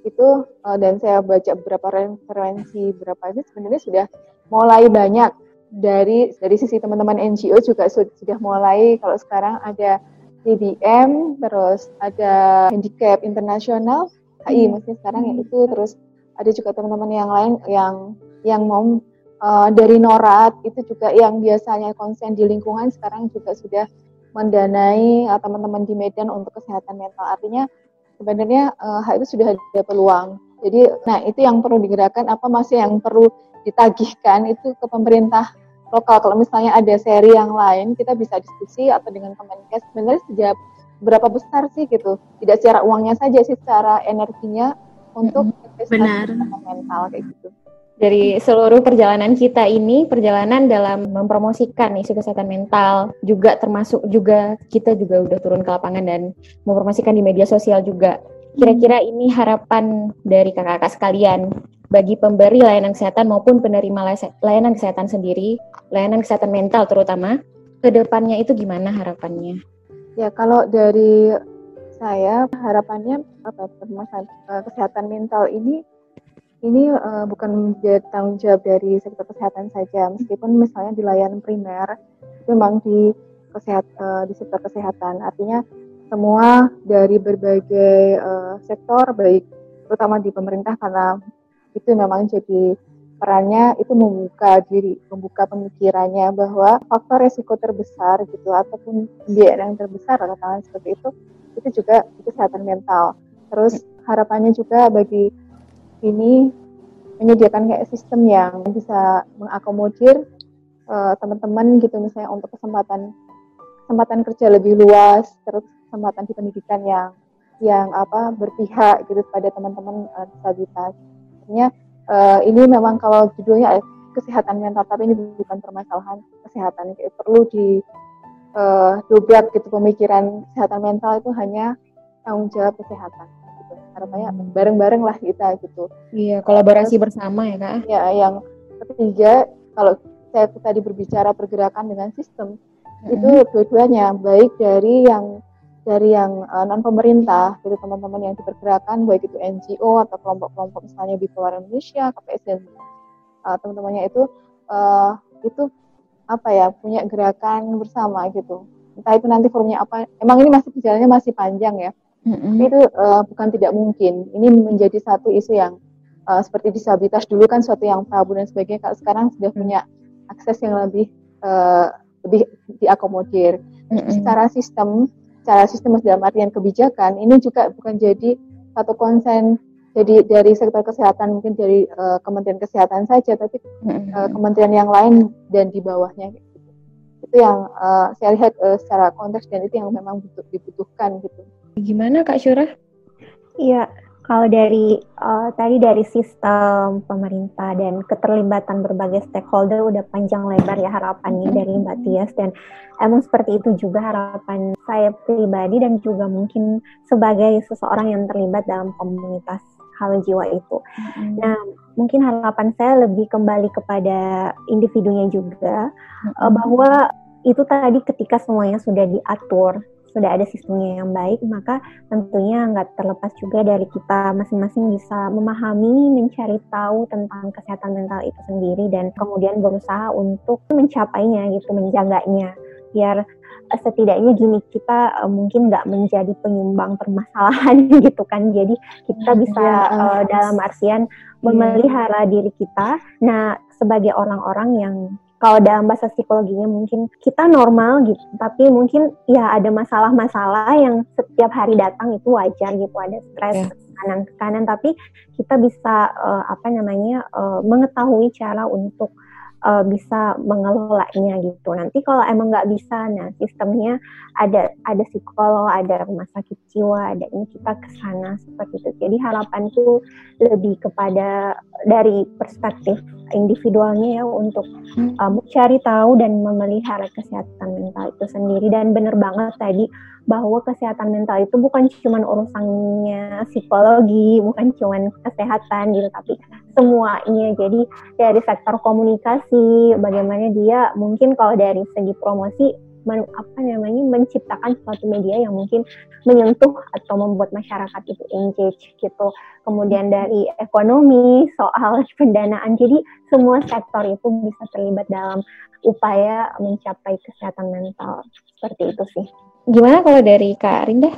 itu uh, dan saya baca beberapa referensi berapa ini sebenarnya sudah mulai banyak dari dari sisi teman-teman NGO juga sudah mulai kalau sekarang ada TBM, terus ada handicap internasional, HI hmm. maksudnya sekarang ya itu terus ada juga teman-teman yang lain yang yang mau uh, dari Norat itu juga yang biasanya konsen di lingkungan sekarang juga sudah mendanai uh, teman-teman di Medan untuk kesehatan mental. Artinya sebenarnya uh, hal itu sudah ada peluang. Jadi, nah itu yang perlu digerakkan. Apa masih yang perlu ditagihkan itu ke pemerintah lokal. Kalau misalnya ada seri yang lain, kita bisa diskusi atau dengan Kemenkes. Sebenarnya sejak berapa besar sih gitu? Tidak secara uangnya saja sih, secara energinya untuk investasi mental kayak gitu. Dari seluruh perjalanan kita ini perjalanan dalam mempromosikan isu kesehatan mental juga termasuk juga kita juga udah turun ke lapangan dan mempromosikan di media sosial juga. Kira-kira ini harapan dari kakak-kakak sekalian bagi pemberi layanan kesehatan maupun penerima layanan kesehatan sendiri layanan kesehatan mental terutama ke depannya itu gimana harapannya? Ya kalau dari saya harapannya apa eh, kesehatan mental ini ini uh, bukan menjadi tanggung jawab dari sektor kesehatan saja, meskipun misalnya di layanan primer memang di kesehat uh, di sektor kesehatan, artinya semua dari berbagai uh, sektor, baik terutama di pemerintah karena itu memang jadi perannya itu membuka diri, membuka pemikirannya bahwa faktor resiko terbesar gitu ataupun biaya yang terbesar katakan seperti itu itu juga kesehatan mental. Terus harapannya juga bagi ini menyediakan kayak sistem yang bisa mengakomodir uh, teman-teman gitu misalnya untuk kesempatan kesempatan kerja lebih luas terus kesempatan di pendidikan yang yang apa berpihak gitu pada teman-teman uh, disabilitas. Artinya uh, ini memang kalau judulnya kesehatan mental tapi ini bukan permasalahan kesehatan kayak perlu di uh, dobrak gitu pemikiran kesehatan mental itu hanya tanggung jawab kesehatan harapannya hmm. bareng-bareng lah kita gitu. Iya, kolaborasi Terus, bersama ya kak. Ya, yang ketiga kalau saya tadi berbicara pergerakan dengan sistem hmm. itu dua-duanya baik dari yang dari yang uh, non pemerintah, dari teman-teman yang dipergerakan baik itu NGO atau kelompok-kelompok misalnya Bipolar Indonesia, KPS dan uh, teman-temannya itu uh, itu apa ya punya gerakan bersama gitu. Entah itu nanti forumnya apa. Emang ini masih perjalanannya masih panjang ya Mm-hmm. Itu uh, bukan tidak mungkin. Ini menjadi satu isu yang uh, seperti disabilitas dulu kan suatu yang tabu dan sebagainya. Kalau sekarang sudah mm-hmm. punya akses yang lebih uh, lebih diakomodir. Mm-hmm. Secara sistem, secara sistem dalam artian kebijakan, ini juga bukan jadi satu konsen jadi dari sektor kesehatan mungkin dari uh, Kementerian Kesehatan saja, tapi mm-hmm. uh, kementerian yang lain dan di bawahnya itu yang uh, saya lihat uh, secara konteks dan itu yang memang butuh, dibutuhkan gitu. Gimana Kak Syurah? Iya, kalau dari uh, tadi dari sistem pemerintah dan keterlibatan berbagai stakeholder udah panjang lebar ya harapannya dari Mbak Tias dan emang seperti itu juga harapan saya pribadi dan juga mungkin sebagai seseorang yang terlibat dalam komunitas hal jiwa itu. Mm-hmm. Nah, mungkin harapan saya lebih kembali kepada individunya juga mm-hmm. uh, bahwa itu tadi ketika semuanya sudah diatur sudah ada sistemnya yang baik, maka tentunya nggak terlepas juga dari kita masing-masing bisa memahami, mencari tahu tentang kesehatan mental itu sendiri dan kemudian berusaha untuk mencapainya gitu, menjaganya. Biar eh, setidaknya gini kita uh, mungkin nggak menjadi penyumbang permasalahan gitu kan. Jadi kita hmm, bisa ya, uh, dalam artian iya. memelihara diri kita. Nah sebagai orang-orang yang kalau dalam bahasa psikologinya mungkin kita normal gitu, tapi mungkin ya ada masalah-masalah yang setiap hari datang itu wajar gitu, ada stres, yeah. tekanan, tapi kita bisa uh, apa namanya uh, mengetahui cara untuk uh, bisa mengelolanya gitu. Nanti kalau emang nggak bisa, nah sistemnya ada ada psikolog, ada rumah sakit jiwa, ada ini kita ke sana seperti itu. Jadi harapanku lebih kepada dari perspektif individualnya ya untuk uh, mencari tahu dan memelihara kesehatan mental itu sendiri dan benar banget tadi bahwa kesehatan mental itu bukan cuma urusannya psikologi, bukan cuma kesehatan gitu, tapi semuanya. Jadi dari sektor komunikasi, bagaimana dia mungkin kalau dari segi promosi men, apa namanya menciptakan suatu media yang mungkin menyentuh atau membuat masyarakat itu engage gitu. Kemudian dari ekonomi, soal pendanaan. Jadi semua sektor itu bisa terlibat dalam upaya mencapai kesehatan mental. Seperti itu sih. Gimana kalau dari Kak Rinda?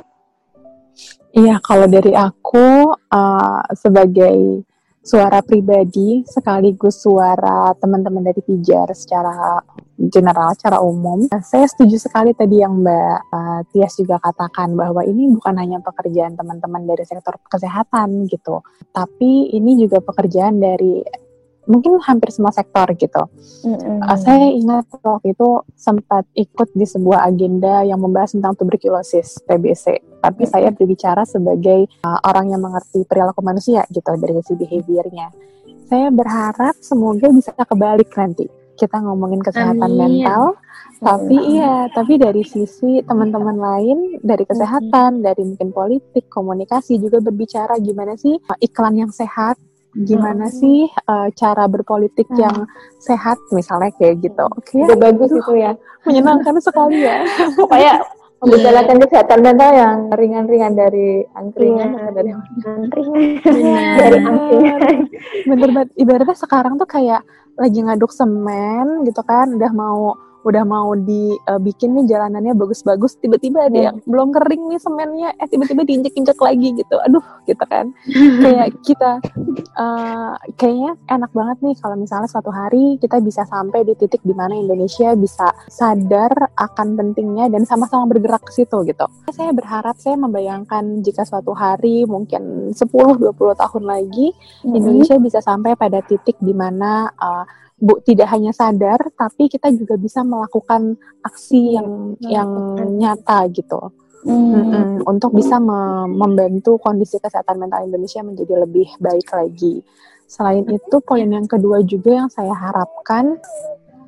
Iya, kalau dari aku uh, sebagai suara pribadi sekaligus suara teman-teman dari Pijar secara general, secara umum, saya setuju sekali tadi yang Mbak uh, Tias juga katakan bahwa ini bukan hanya pekerjaan teman-teman dari sektor kesehatan gitu, tapi ini juga pekerjaan dari mungkin hampir semua sektor gitu. Mm-hmm. Uh, saya ingat waktu itu sempat ikut di sebuah agenda yang membahas tentang tuberkulosis TBC tapi saya berbicara sebagai uh, orang yang mengerti perilaku manusia gitu dari sisi behaviornya. Saya berharap semoga bisa kebalik nanti kita ngomongin kesehatan Amin. mental, tapi iya, tapi dari sisi teman-teman lain, dari kesehatan, dari mungkin politik, komunikasi juga berbicara gimana sih uh, iklan yang sehat, gimana hmm. sih uh, cara berpolitik hmm. yang sehat misalnya kayak gitu. Oke. Okay, bagus itu ya. Menyenangkan sekali ya. Pokoknya membicarakan yeah. kesehatan mental yang ringan-ringan dari angkringan yeah. dari angkringan dari angkringan bener banget ibaratnya sekarang tuh kayak lagi ngaduk semen gitu kan udah mau udah mau dibikin uh, nih jalanannya bagus-bagus tiba-tiba ada hmm. yang belum kering nih semennya eh tiba-tiba diinjek-injek lagi gitu aduh gitu kan kayak kita uh, kayaknya enak banget nih kalau misalnya suatu hari kita bisa sampai di titik di mana Indonesia bisa sadar akan pentingnya dan sama-sama bergerak ke situ gitu saya berharap saya membayangkan jika suatu hari mungkin 10-20 tahun lagi hmm. Indonesia bisa sampai pada titik di mana uh, bu tidak hanya sadar tapi kita juga bisa melakukan aksi yang hmm. yang nyata gitu hmm. Hmm, untuk bisa me membantu kondisi kesehatan mental Indonesia menjadi lebih baik lagi selain itu poin yang kedua juga yang saya harapkan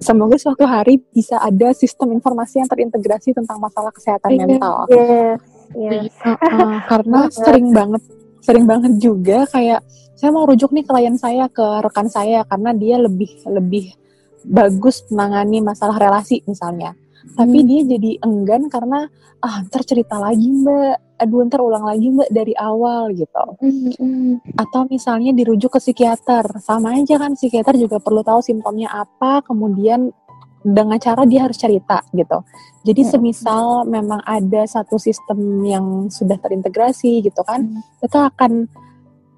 semoga suatu hari bisa ada sistem informasi yang terintegrasi tentang masalah kesehatan iya, mental yes, yes. Uh, uh, karena sering banget sering banget juga kayak saya mau rujuk nih klien saya ke rekan saya karena dia lebih lebih bagus menangani masalah relasi misalnya. Tapi hmm. dia jadi enggan karena ah ntar cerita lagi mbak, aduh ntar ulang lagi mbak dari awal gitu. Hmm. Atau misalnya dirujuk ke psikiater, sama aja kan psikiater juga perlu tahu simptomnya apa, kemudian dengan cara dia harus cerita gitu. Jadi hmm. semisal memang ada satu sistem yang sudah terintegrasi gitu kan, hmm. itu akan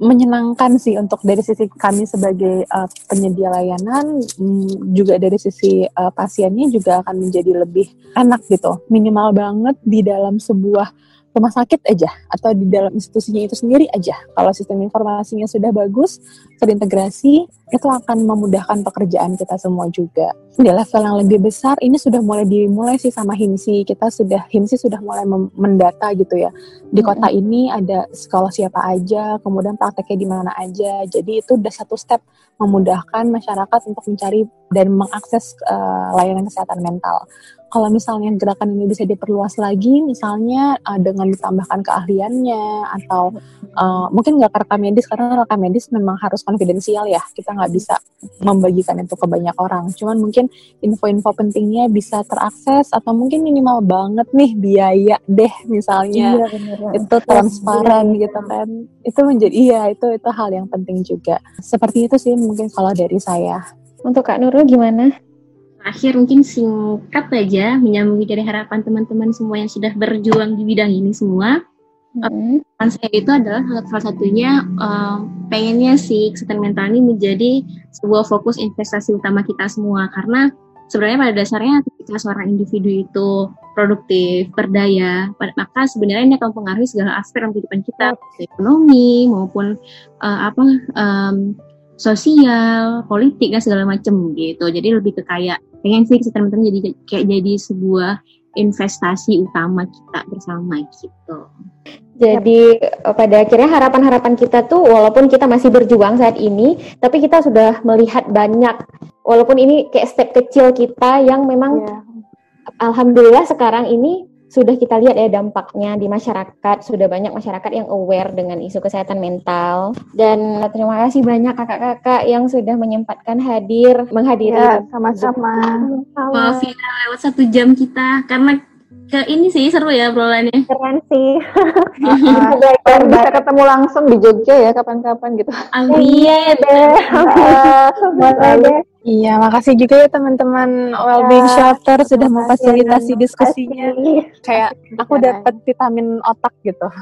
menyenangkan sih untuk dari sisi kami sebagai uh, penyedia layanan mm, juga dari sisi uh, pasiennya juga akan menjadi lebih enak gitu minimal banget di dalam sebuah rumah sakit aja atau di dalam institusinya itu sendiri aja. Kalau sistem informasinya sudah bagus, terintegrasi, itu akan memudahkan pekerjaan kita semua juga. Di level yang lebih besar, ini sudah mulai dimulai sih sama HIMSI. Kita sudah, HIMSI sudah mulai mendata gitu ya. Di kota ini ada sekolah siapa aja, kemudian prakteknya di mana aja. Jadi itu udah satu step memudahkan masyarakat untuk mencari dan mengakses uh, layanan kesehatan mental kalau misalnya gerakan ini bisa diperluas lagi, misalnya uh, dengan ditambahkan keahliannya atau uh, mungkin nggak ke rekam medis karena rekam medis memang harus konfidensial ya, kita nggak bisa membagikan itu ke banyak orang. Cuman mungkin info-info pentingnya bisa terakses atau mungkin minimal banget nih biaya deh misalnya iya, itu transparan gitu kan. Itu menjadi iya itu itu hal yang penting juga. Seperti itu sih mungkin kalau dari saya. Untuk Kak Nurul gimana? Akhir mungkin singkat aja menyambung dari harapan teman-teman semua yang sudah berjuang di bidang ini semua. Mm -hmm. saya itu adalah salah satunya uh, pengennya sih kesehatan mental ini menjadi sebuah fokus investasi utama kita semua karena sebenarnya pada dasarnya ketika seorang individu itu produktif, berdaya, maka sebenarnya ini akan mempengaruhi segala aspek dalam kehidupan kita, ekonomi maupun uh, apa um, sosial, politik dan segala macam gitu. Jadi lebih ke kayak pengen sih kesehatan mental jadi kayak jadi sebuah investasi utama kita bersama gitu. Jadi eh, pada akhirnya harapan-harapan kita tuh walaupun kita masih berjuang saat ini, tapi kita sudah melihat banyak walaupun ini kayak step kecil kita yang memang yeah. alhamdulillah sekarang ini sudah kita lihat ya dampaknya di masyarakat, sudah banyak masyarakat yang aware dengan isu kesehatan mental. Dan terima kasih banyak kakak-kakak yang sudah menyempatkan hadir, menghadiri. Ya, sama-sama. Maaf ya lewat satu jam kita, karena ke ini sih seru ya obrolannya. Keren sih. uh, bisa ketemu langsung di Jogja ya kapan-kapan gitu. Amin. Iya deh. Iya, makasih juga ya teman-teman Wellbeing ya, Shelter sudah memfasilitasi ya, diskusinya. Kayak aku dapat vitamin otak gitu.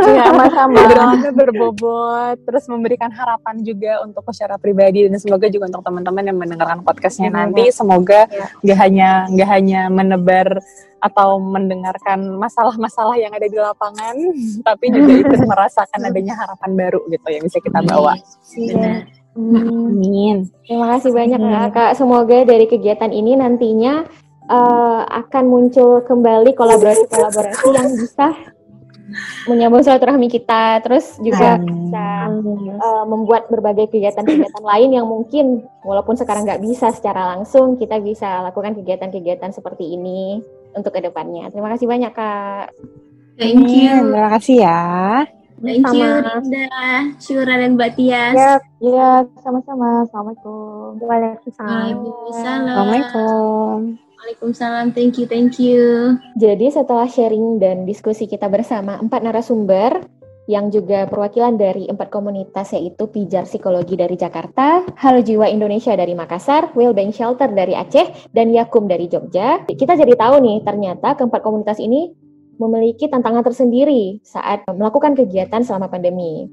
Iya, sama-sama. Obrolannya berbobot, terus memberikan harapan juga untuk secara pribadi dan semoga juga untuk teman-teman yang mendengarkan podcastnya ya, nanti semoga iya. nggak ya. hanya nggak hanya menebar atau mendengarkan masalah-masalah yang ada di lapangan, tapi juga ikut merasakan adanya harapan baru gitu yang bisa kita bawa. Iya. Amin. Terima kasih banyak hmm. Kak. Semoga dari kegiatan ini nantinya uh, akan muncul kembali kolaborasi-kolaborasi yang bisa menyambung silaturahmi kita, terus juga bisa uh, membuat berbagai kegiatan-kegiatan lain yang mungkin walaupun sekarang nggak bisa secara langsung, kita bisa lakukan kegiatan-kegiatan seperti ini untuk ke depannya. Terima kasih banyak kak. Thank you. Terima kasih ya. Thank you Rinda, Syura dan Mbak Tias. Ya, ya sama-sama. Assalamualaikum. Waalaikumsalam. Assalamualaikum. Waalaikumsalam. Thank you, thank you. Jadi setelah sharing dan diskusi kita bersama empat narasumber yang juga perwakilan dari empat komunitas yaitu Pijar Psikologi dari Jakarta, Halo Jiwa Indonesia dari Makassar, Wellbeing Shelter dari Aceh, dan Yakum dari Jogja. Kita jadi tahu nih ternyata keempat komunitas ini memiliki tantangan tersendiri saat melakukan kegiatan selama pandemi.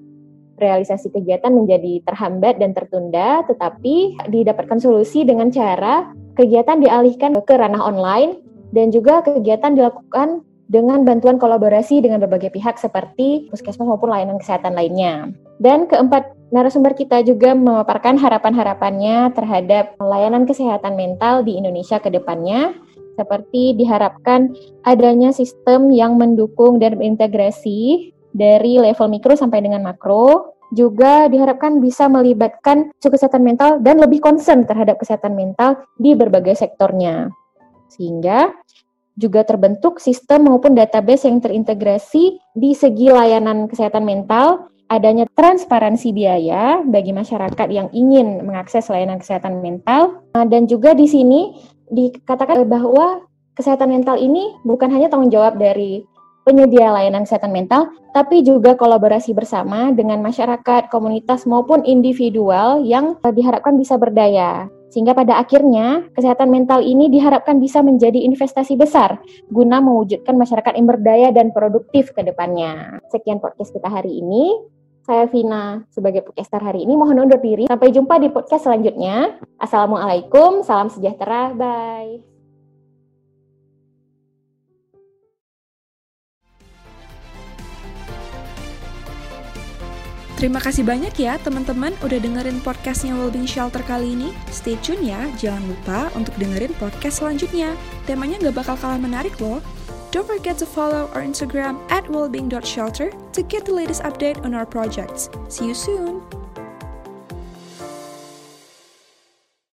Realisasi kegiatan menjadi terhambat dan tertunda, tetapi didapatkan solusi dengan cara kegiatan dialihkan ke ranah online dan juga kegiatan dilakukan dengan bantuan kolaborasi dengan berbagai pihak seperti puskesmas maupun layanan kesehatan lainnya. Dan keempat narasumber kita juga memaparkan harapan-harapannya terhadap layanan kesehatan mental di Indonesia ke depannya seperti diharapkan adanya sistem yang mendukung dan berintegrasi dari level mikro sampai dengan makro, juga diharapkan bisa melibatkan kesehatan mental dan lebih concern terhadap kesehatan mental di berbagai sektornya. Sehingga juga terbentuk sistem maupun database yang terintegrasi di segi layanan kesehatan mental, adanya transparansi biaya bagi masyarakat yang ingin mengakses layanan kesehatan mental, dan juga di sini dikatakan bahwa kesehatan mental ini bukan hanya tanggung jawab dari penyedia layanan kesehatan mental, tapi juga kolaborasi bersama dengan masyarakat, komunitas maupun individual yang diharapkan bisa berdaya. Sehingga pada akhirnya kesehatan mental ini diharapkan bisa menjadi investasi besar guna mewujudkan masyarakat yang berdaya dan produktif ke depannya. Sekian podcast kita hari ini. Saya Vina sebagai podcaster hari ini mohon undur diri. Sampai jumpa di podcast selanjutnya. Assalamualaikum, salam sejahtera, bye. Terima kasih banyak ya teman-teman udah dengerin podcastnya Wellbeing Shelter kali ini. Stay tune ya, jangan lupa untuk dengerin podcast selanjutnya. Temanya gak bakal kalah menarik loh. Don't forget to follow our Instagram at wellbeing.shelter to get the latest update on our projects. See you soon!